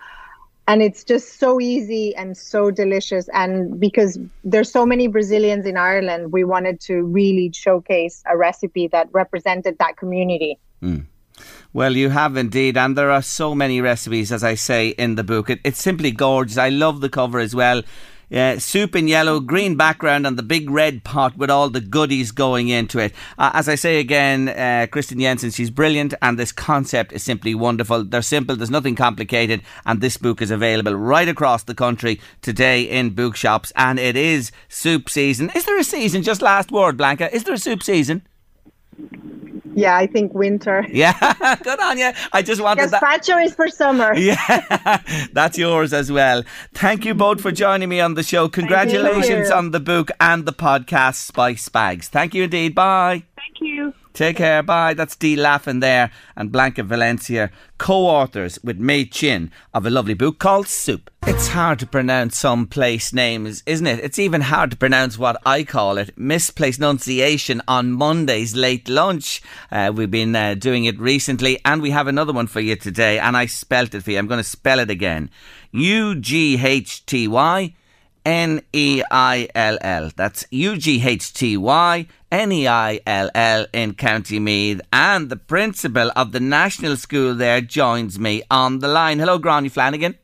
and it's just so easy and so delicious and because there's so many brazilians in ireland we wanted to really showcase a recipe that represented that community hmm. Well, you have indeed, and there are so many recipes, as I say in the book. It, it's simply gorgeous. I love the cover as well. Uh, soup in yellow, green background, and the big red pot with all the goodies going into it. Uh, as I say again, uh, Kristin Jensen, she's brilliant, and this concept is simply wonderful. They're simple, there's nothing complicated, and this book is available right across the country today in bookshops, and it is soup season. Is there a season? Just last word, Blanca. Is there a soup season? Yeah i think winter Yeah, good on you. I just wanted that. gazpacho is for summer Yeah, that's yours as well. Thank you both for joining me on the show. Congratulations on the book and the podcast, Spice Bags. Thank you indeed. Bye. Thank you. Take care. Bye. That's Dee Laffin there and Blanca Valencia, co authors with Mei Chin of a lovely book called Soup. It's hard to pronounce some place names, isn't it? It's even hard to pronounce what I call it misplaced nunciation on Monday's late lunch. Uh, we've been uh, doing it recently and we have another one for you today. And I spelt it for you. I'm going to spell it again U G H T Y. N E I L L. That's U G H T Y N E I L L in County Meath. And the principal of the national school there joins me on the line. Hello, Gráinne Flanagan.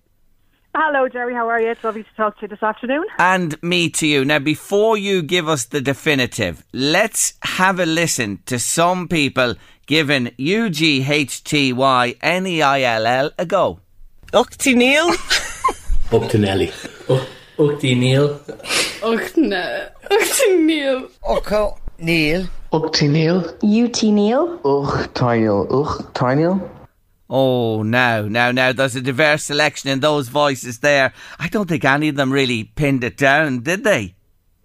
Hello, Jerry. How are you? It's lovely to talk to you this afternoon. And me to you. Now, before you give us the definitive, let's have a listen to some people giving U G H T Y N E I L L a go. Uchty Neil. Up to Nelly. Uchty Neil. Uchna. Uchty Neil. Ucho Neil. Uchty Neil. UT Neil. Uch Tiniel. Oh, now, now, now, there's a diverse selection in those voices there. I don't think any of them really pinned it down, did they?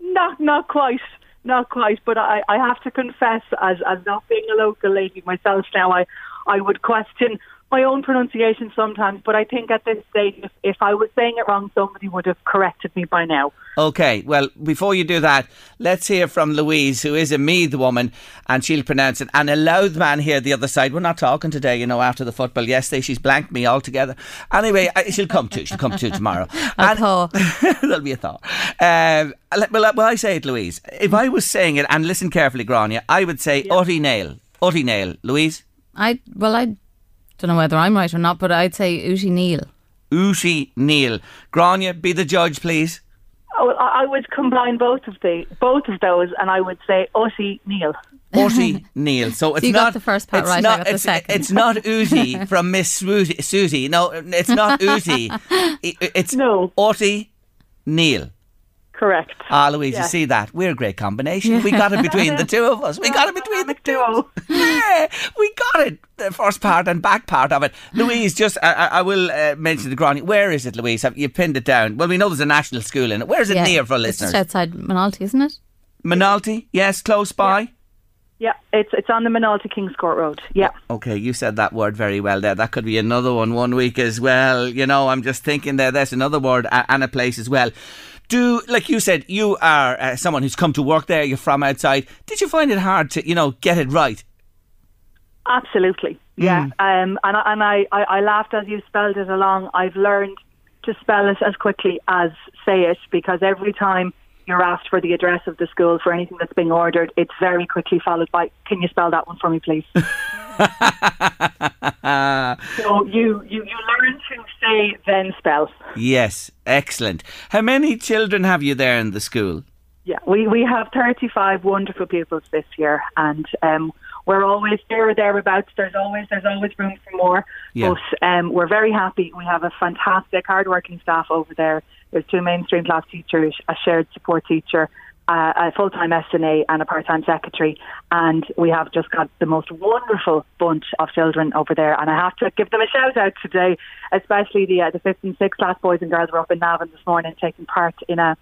Not, not quite, not quite. But I, I have to confess, as as not being a local lady myself now, I, I would question my own pronunciation sometimes. But I think at this stage, if, if I was saying it wrong, somebody would have corrected me by now. Okay, well, before you do that, let's hear from Louise, who is a Meath woman, and she'll pronounce it. And a Louth man here the other side. We're not talking today, you know, after the football yesterday. She's blanked me altogether. Anyway, I- she'll come to. She'll come to tomorrow. And- There'll be a thought. Um, well, well, I say it, Louise. If I was saying it, and listen carefully, Gráinne, I would say Utty Nail. Utty Nail. Louise? I well, I don't know whether I'm right or not, but I'd say Ushi Neil. Ushi Neil. Gráinne, be the judge, please. Oh, I, I would combine both of the both of those, and I would say Utty Neil. Utty Neil. So it's you not got the first part it's right, I Not, got the it's, second. it's not Uzi from Miss Susie. Susie. No, it's not Uzi. It's no. Utty Neil. Correct. Ah, Louise, you see that? We're a great combination. We got it between the two of us. We got it between the two. Yeah, we got it. The first part and back part of it. Louise, just I, I I will uh, mention the Granny. Where is it, Louise? Have you pinned it down? Well, we know there's a national school in it. Where is it Yeah, near for It's listeners? just outside Manalty, isn't it? Minalty? Yes, close by. Yeah, it's it's on the Minalty Kings Court Road. Yeah. Okay, you said that word very well there. That could be another one one week as well. You know, I'm just thinking there. There's another word and a place as well. Do like you said, you are uh, someone who's come to work there. You're from outside. Did you find it hard to, you know, get it right? Absolutely, yeah. Um, and I, and I, I, I laughed as you spelled it along. I've learned to spell it as quickly as say it because every time you're asked for the address of the school for anything that's being ordered, it's very quickly followed by, "Can you spell that one for me, please?" so you, you you learn say then spell. Yes, excellent. How many children have you there in the school? Yeah, we we have 35 wonderful pupils this year, and um, we're always there or thereabouts. There's always there's always room for more. Yeah. But um, we're very happy. We have a fantastic, hardworking staff over there. There's two mainstream class teachers, a shared support teacher, a full time SNA, and a part time secretary. And we have just got the most wonderful bunch of children over there. And I have to give them a shout out today, especially the uh, the fifth and sixth class boys and girls were up in Navan this morning taking part in a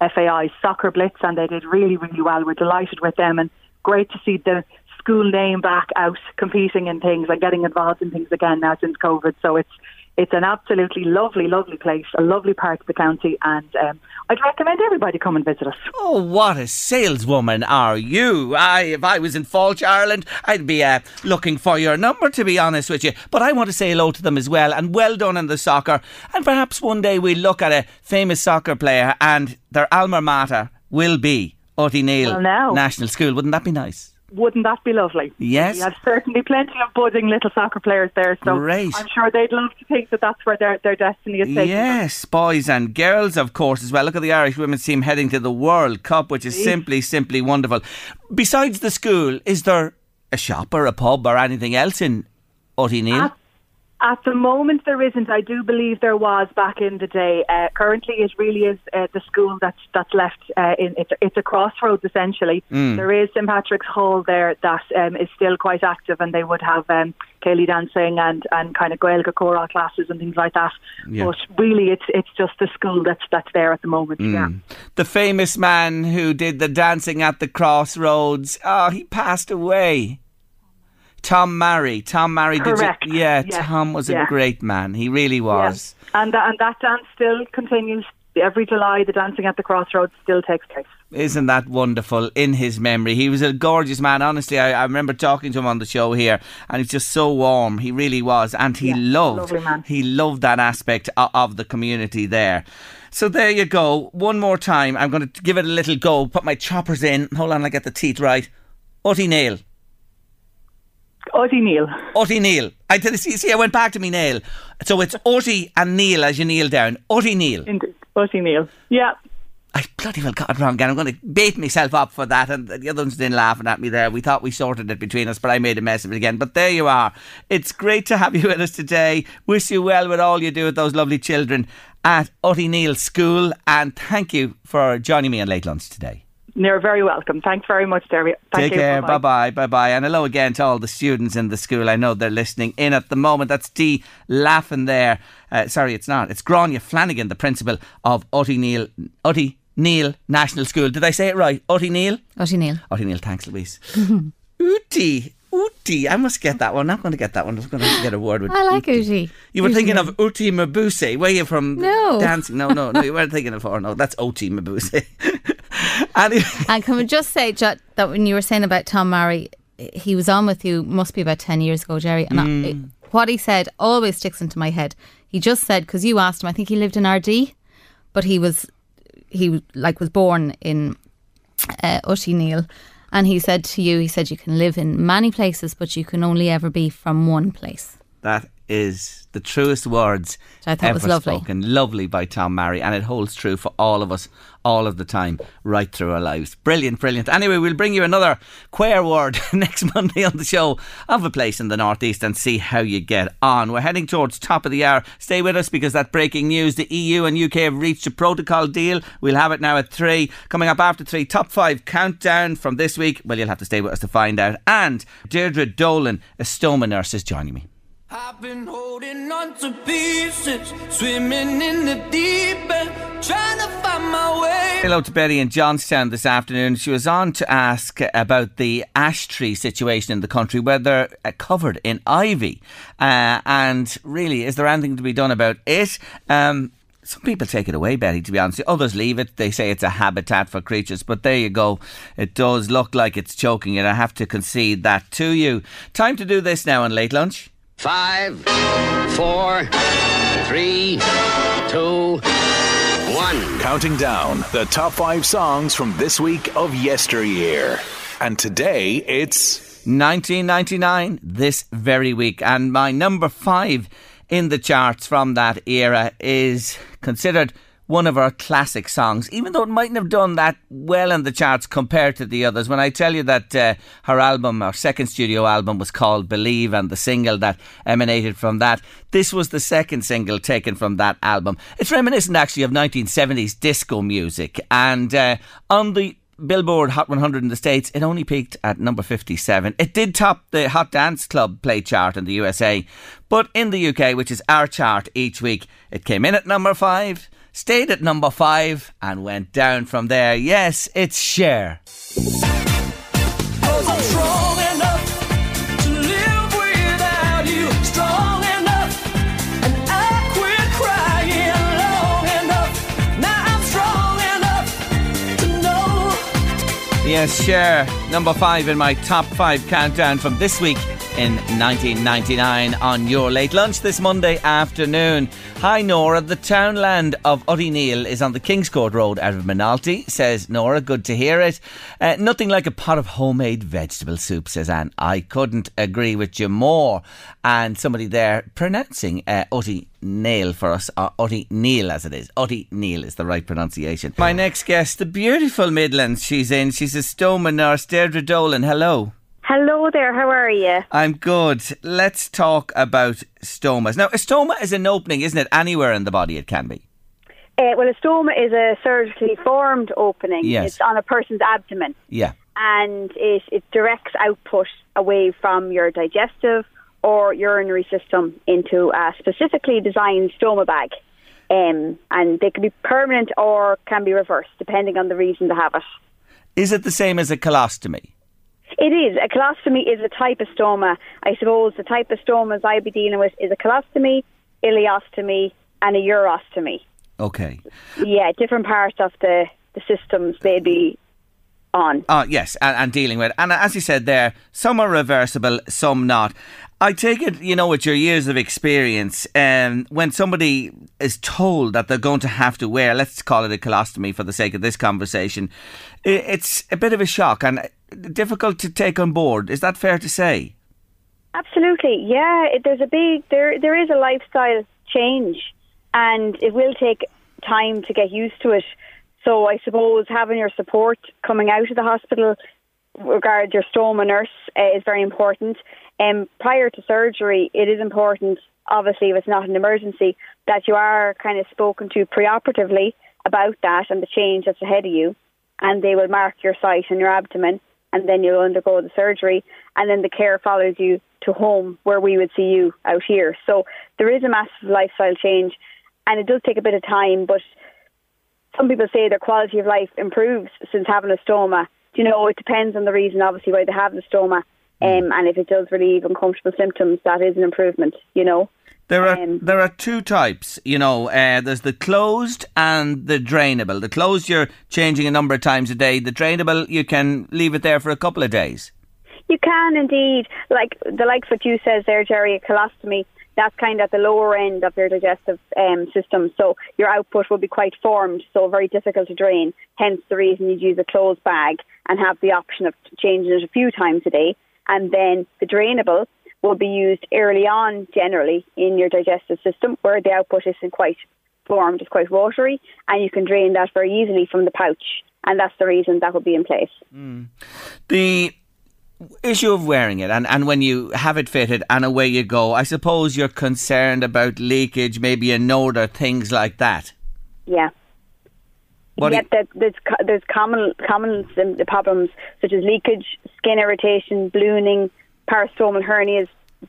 FAI soccer blitz, and they did really, really well. We're delighted with them, and great to see the school name back out competing in things and getting involved in things again now since COVID. So it's it's an absolutely lovely, lovely place, a lovely part of the county, and um, I'd recommend everybody come and visit us. Oh, what a saleswoman are you? I, if I was in Fáilte, Ireland, I'd be uh, looking for your number, to be honest with you. But I want to say hello to them as well, and well done in the soccer. And perhaps one day we'll look at a famous soccer player, and their alma mater will be Utty Neil Well. National School. Wouldn't that be nice? Wouldn't that be lovely? Yes. We have certainly plenty of budding little soccer players there, so Great. I'm sure they'd love to think that that's where their, their destiny is. Yes, boys and girls, of course, as well. Look at the Irish women's team heading to the World Cup, which is simply, simply wonderful. Besides the school, is there a shop or a pub or anything else in Utty Neil? At, the moment, there isn't. I do believe there was back in the day. Uh, currently, it really is uh, the school that's that's left. Uh, in it's, it's a crossroads essentially. Mm. There is St Patrick's Hall there that um, is still quite active, and they would have um, Céilí dancing and and kind of Gaeilge choral classes and things like that. Yeah. But really, it's it's just the school that's that's there at the moment. Mm. Yeah. The famous man who did the dancing at the crossroads. Oh, he passed away. Tom Murray. Tom Murray did Correct. you, Yeah, Yes. Tom was a great man. He really was. And and that dance still continues every July. The dancing at the crossroads still takes place. Isn't that wonderful in his memory? He was a gorgeous man. Honestly, I, I remember talking to him on the show here, and he's just so warm. He really was, and he loved he loved that aspect of, of the community there. So there you go. One more time, I'm going to give it a little go. Put my choppers in. Hold on, I get the teeth right. Utty Neil. Utty Neil. Utty Neil. I did see, see. I went back to me nail. So it's Utty and Neil as you kneel down. Utty Neil. Indeed. Utty Neil. Yeah. I bloody well got it wrong again. I'm going to bait myself up for that. And the other ones didn't laughing at me there. We thought we sorted it between us, but I made a mess of it again. But there you are. It's great to have you with us today. Wish you well with all you do with those lovely children at Utty Neil School. And thank you for joining me on Late Lunch today. You're very welcome. Thanks very much, Derry. Thank Take you. care. Bye-bye. Bye bye. Bye bye. And hello again to all the students in the school. I know they're listening in at the moment. That's D. laughing there. Uh, sorry, it's not. It's Gráinne Flanagan, the principal of Utty Neil. Utty Neil National School. Did I say it right? Utty Neil? Utty Neil. Utty Neil. Thanks, Louise. Uti. Uti. I must get that one. I'm not going to get that one. I'm going to get a word with I like Uti. You were Uti thinking of Uti Mabuse. Were you from No. dancing? No, no, no. You weren't thinking of her. No, that's Oti Mabuse. anyway. And can we just say that when you were saying about Tom Murray, he was on with you, must be about 10 years ago, Gerry. And I- Mm. what he said always sticks into my head. He just said, because you asked him, I think he lived in Ardee, but he was, he like was born in uh, Neil. And he said to you, he said, you can live in many places, but you can only ever be from one place. That is the truest words Which I thought ever was lovely. spoken. Lovely by Tom Murray, and it holds true for all of us, all of the time, right through our lives. Brilliant, brilliant. Anyway, we'll bring you another queer word next Monday on the show of a place in the northeast and see how you get on. We're heading towards top of the hour. Stay with us because that breaking news: the EU and UK have reached a protocol deal. We'll have it now at three. Coming up after three, top five countdown from this week. Well, you'll have to stay with us to find out. And Deirdre Dolan, a stoma nurse, is joining me. I've been holding on to pieces, swimming in the deep end, trying to find my way. Hello to Betty in Johnstown this afternoon. She was on to ask about the ash tree situation in the country, where they're uh, covered in ivy. Uh, and really, is there anything to be done about it? Um, some people take it away, Betty, to be honest. Others leave it. They say it's a habitat for creatures. But there you go. It does look like it's choking it. I have to concede that to you. Time to do this now on late lunch. Five, four, three, two, one. Counting down the top five songs from this week of yesteryear. And today it's 1999, this very week. And my number five in the charts from that era is considered one of our classic songs, even though it mightn't have done that well in the charts compared to the others. When I tell you that uh, her album, her second studio album, was called Believe, and the single that emanated from that, this was the second single taken from that album. It's reminiscent actually of 1970s disco music, and uh, on the Billboard Hot 100 in the States, it only peaked at number 57. It did top the Hot Dance Club play chart in the USA, but in the UK, which is our chart each week, it came in at number 5, stayed at number 5, and went down from there. Yes, it's Cher. Yes, Cher, number five in my top five countdown from this week in 1999 on your late lunch this Monday afternoon. Hi Nora, the townland of Neil is on the Kingscourt Road out of Moynalty, says Nora. Good to hear it. Uh, nothing like a pot of homemade vegetable soup, says Anne. I couldn't agree with you more. And somebody there pronouncing uh, Neil for us, or Utty Neil as it is. Utty Neil is the right pronunciation. My next guest, the beautiful Midlands she's in. She's a stoma nurse, Deirdre Dolan. Hello. Hello there, how are you? I'm good. Let's talk about stomas. Now, a stoma is an opening, isn't it? Anywhere in the body it can be. Uh, well, a stoma is a surgically formed opening. Yes. It's on a person's abdomen. Yeah. And it, it directs output away from your digestive or urinary system into a specifically designed stoma bag. Um, and they can be permanent or can be reversed, depending on the reason to have it. Is it the same as a colostomy? It is. A colostomy is a type of stoma. I suppose the type of stomas I'd be dealing with is a colostomy, ileostomy, and a urostomy. Okay. Yeah, different parts of the, the systems they'd be on. Oh, yes, and, and, dealing with. And as you said there, some are reversible, some not. I take it, you know, with your years of experience, um, when somebody is told that they're going to have to wear, let's call it a colostomy for the sake of this conversation, it's a bit of a shock and difficult to take on board. Is that fair to say? Absolutely, yeah. It, there's a big there. There is a lifestyle change, and it will take time to get used to it. So I suppose having your support coming out of the hospital, regard your stoma nurse, uh, is very important. And um, prior to surgery, it is important, obviously, if it's not an emergency, that you are kind of spoken to preoperatively about that and the change that's ahead of you. And they will mark your site and your abdomen, and then you'll undergo the surgery, and then the care follows you to home where we would see you out here. So there is a massive lifestyle change, and it does take a bit of time, but some people say their quality of life improves since having a stoma. You know, it depends on the reason, obviously, why they have the stoma. Um, and if it does relieve uncomfortable symptoms, that is an improvement, you know. There are um, there are two types, you know. Uh, there's the closed and the drainable. The closed you're changing a number of times a day. The drainable you can leave it there for a couple of days. You can indeed, like the likes what you says there, Gerry. A colostomy that's kind of at the lower end of your digestive um, system. So your output will be quite formed, so very difficult to drain. Hence the reason you'd use a closed bag and have the option of changing it a few times a day. And then the drainable will be used early on, generally in your digestive system, where the output isn't quite formed, it's quite watery, and you can drain that very easily from the pouch. And that's the reason that will be in place. Mm. The issue of wearing it and, and when you have it fitted and away you go, I suppose you're concerned about leakage, maybe an odour, things like that. Yeah. What yeah, that, there's there's common common problems such as leakage, skin irritation, ballooning, peristomal hernias,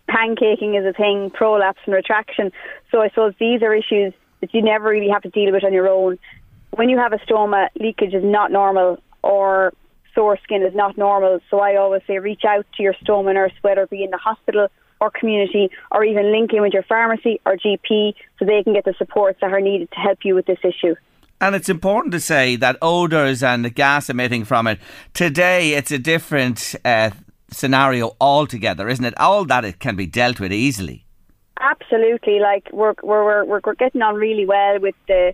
pancaking is a thing, prolapse and retraction. So I suppose these are issues that you never really have to deal with on your own. When you have a stoma, leakage is not normal or sore skin is not normal. So I always say reach out to your stoma nurse, whether it be in the hospital or community, or even link in with your pharmacy or GP so they can get the supports that are needed to help you with this issue. And it's important to say that odours and the gas emitting from it, today it's a different uh, scenario altogether, isn't it? All that it can be dealt with easily. Absolutely, like we're we're we're, we're getting on really well with the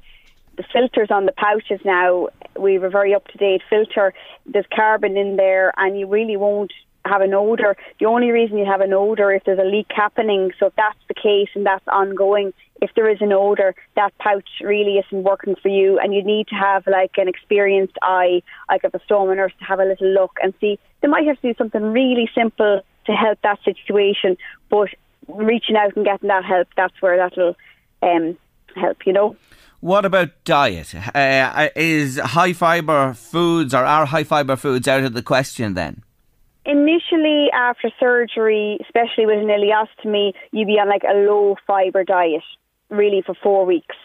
the filters on the pouches now. We have a very up to date filter. There's carbon in there, and you really won't have an odor. The only reason you have an odor if there's a leak happening. So if that's the case and that's ongoing, if there is an odor, that pouch really isn't working for you, and you need to have like an experienced eye, like of a stoma nurse, to have a little look and see. They might have to do something really simple to help that situation, but reaching out and getting that help, that's where that'll um, help. You know. What about diet? Uh, is high fibre foods or are high fibre foods out of the question then? Initially, after surgery, especially with an ileostomy, you'd be on like a low fibre diet, really, for four weeks.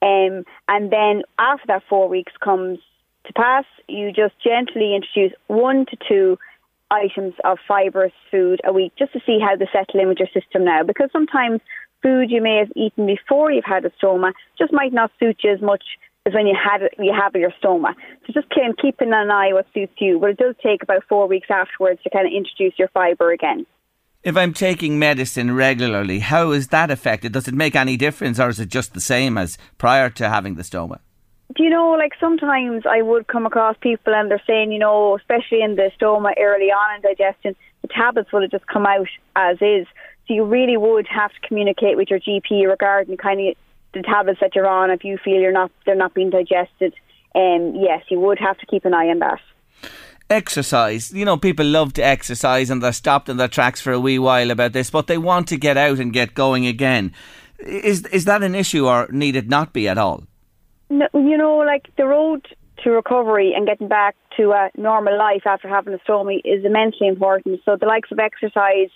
Um, and then after that four weeks comes to pass, you just gently introduce one to two items of fibrous food a week just to see how they settle in with your system now. Because sometimes food you may have eaten before you've had a stoma just might not suit you as much as when you had you have your stoma. So just kind of keeping an eye what suits you. But it does take about four weeks afterwards to kind of introduce your fibre again. If I'm taking medicine regularly, how is that affected? Does it make any difference, or is it just the same as prior to having the stoma? Do you know, like sometimes I would come across people and they're saying, you know, especially in the stoma early on in digestion, the tablets would have just come out as is. So you really would have to communicate with your GP regarding kind of the tablets that you're on. If you feel you're not, they're not being digested, um, yes, you would have to keep an eye on that. Exercise. You know, people love to exercise and they're stopped in their tracks for a wee while about this, but they want to get out and get going again. Is is that an issue, or need it not be at all? No, you know, like the road to recovery and getting back to a normal life after having a stoma is immensely important. So the likes of exercise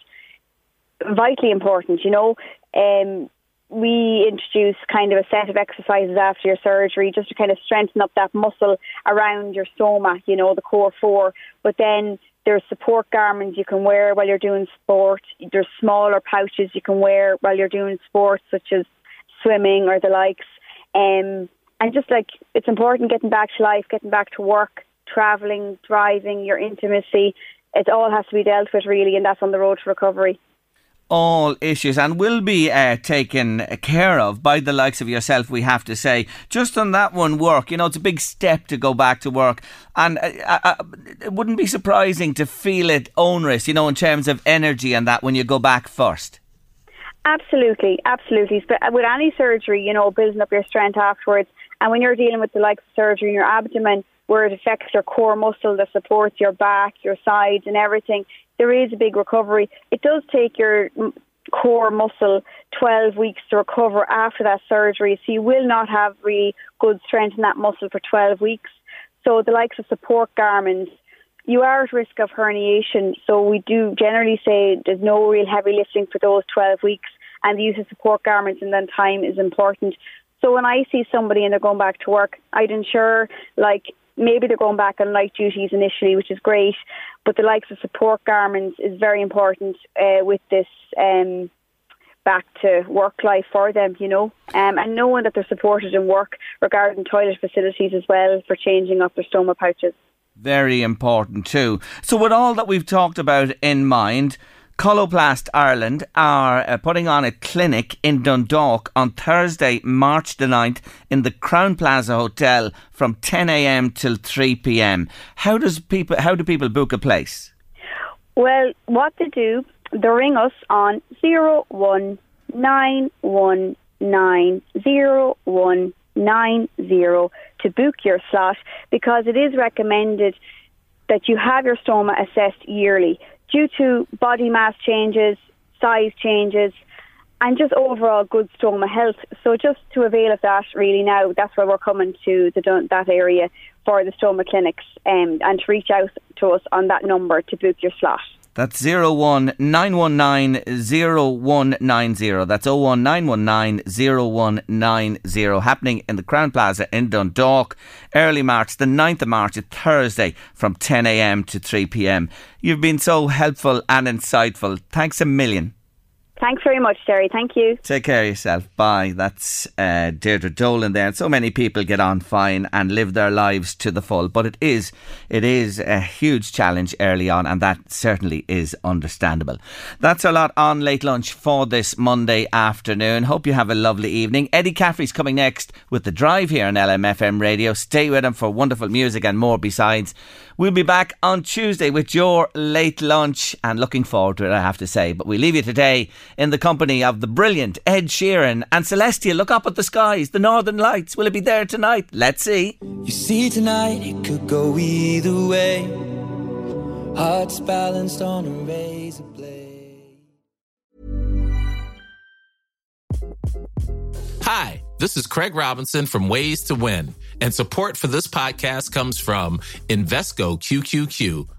vitally important, you know. Um, we introduce kind of a set of exercises after your surgery just to kind of strengthen up that muscle around your stoma, you know, the core four. But then there's support garments you can wear while you're doing sport. There's smaller pouches you can wear while you're doing sports such as swimming or the likes. Um, and just like it's important getting back to life, getting back to work, travelling, driving, your intimacy. It all has to be dealt with really, and that's on the road to recovery all issues and will be uh, taken care of by the likes of yourself, we have to say. Just on that one work, you know, it's a big step to go back to work. And uh, uh, uh, it wouldn't be surprising to feel it onerous, you know, in terms of energy and that when you go back first. Absolutely, absolutely. With any surgery, you know, building up your strength afterwards. And when you're dealing with the likes of surgery in your abdomen, where it affects your core muscle that supports your back, your sides, and everything, there is a big recovery. It does take your core muscle 12 weeks to recover after that surgery, so you will not have really good strength in that muscle for 12 weeks. So the likes of support garments, you are at risk of herniation. So we do generally say there's no real heavy lifting for those 12 weeks, and the use of support garments in that time is important. So when I see somebody and they're going back to work, I'd ensure like maybe they're going back on light duties initially, which is great, but the likes of support garments is very important uh, with this um, back to work life for them, you know, um, and knowing that they're supported in work regarding toilet facilities as well for changing up their stoma pouches. Very important too. So, with all that we've talked about in mind, Coloplast Ireland are uh, putting on a clinic in Dundalk on Thursday, March the 9th in the Crowne Plaza Hotel from 10am till 3pm. How does people how do people book a place? Well, what they do, they ring us on 019190190 to book your slot because it is recommended that you have your stoma assessed yearly due to body mass changes, size changes, and just overall good stoma health. So just to avail of that, really now, that's where we're coming to the, that area for the stoma clinics um, and to reach out to us on that number to book your slot. That's 01919 0190. That's 01919 0190. Happening in the Crowne Plaza in Dundalk. Early March, the 9th of March, Thursday from 10am to 3pm. You've been so helpful and insightful. Thanks a million. Thanks very much, Gerry. Thank you. Take care of yourself. Bye. That's uh, Deirdre Dolan there. And so many people get on fine and live their lives to the full. But it is, it is a huge challenge early on, and that certainly is understandable. That's a lot on late lunch for this Monday afternoon. Hope you have a lovely evening. Eddie Caffrey's coming next with the drive here on LMFM radio. Stay with him for wonderful music and more besides. We'll be back on Tuesday with your late lunch and looking forward to it, I have to say. But we leave you today in the company of the brilliant Ed Sheeran and Celestial. Look up at the skies, the northern lights. Will it be there tonight? Let's see. You see, tonight it could go either way. Hearts balanced on a razor blade. Hi, this is Craig Robinson from Ways to Win, and support for this podcast comes from Invesco QQQ,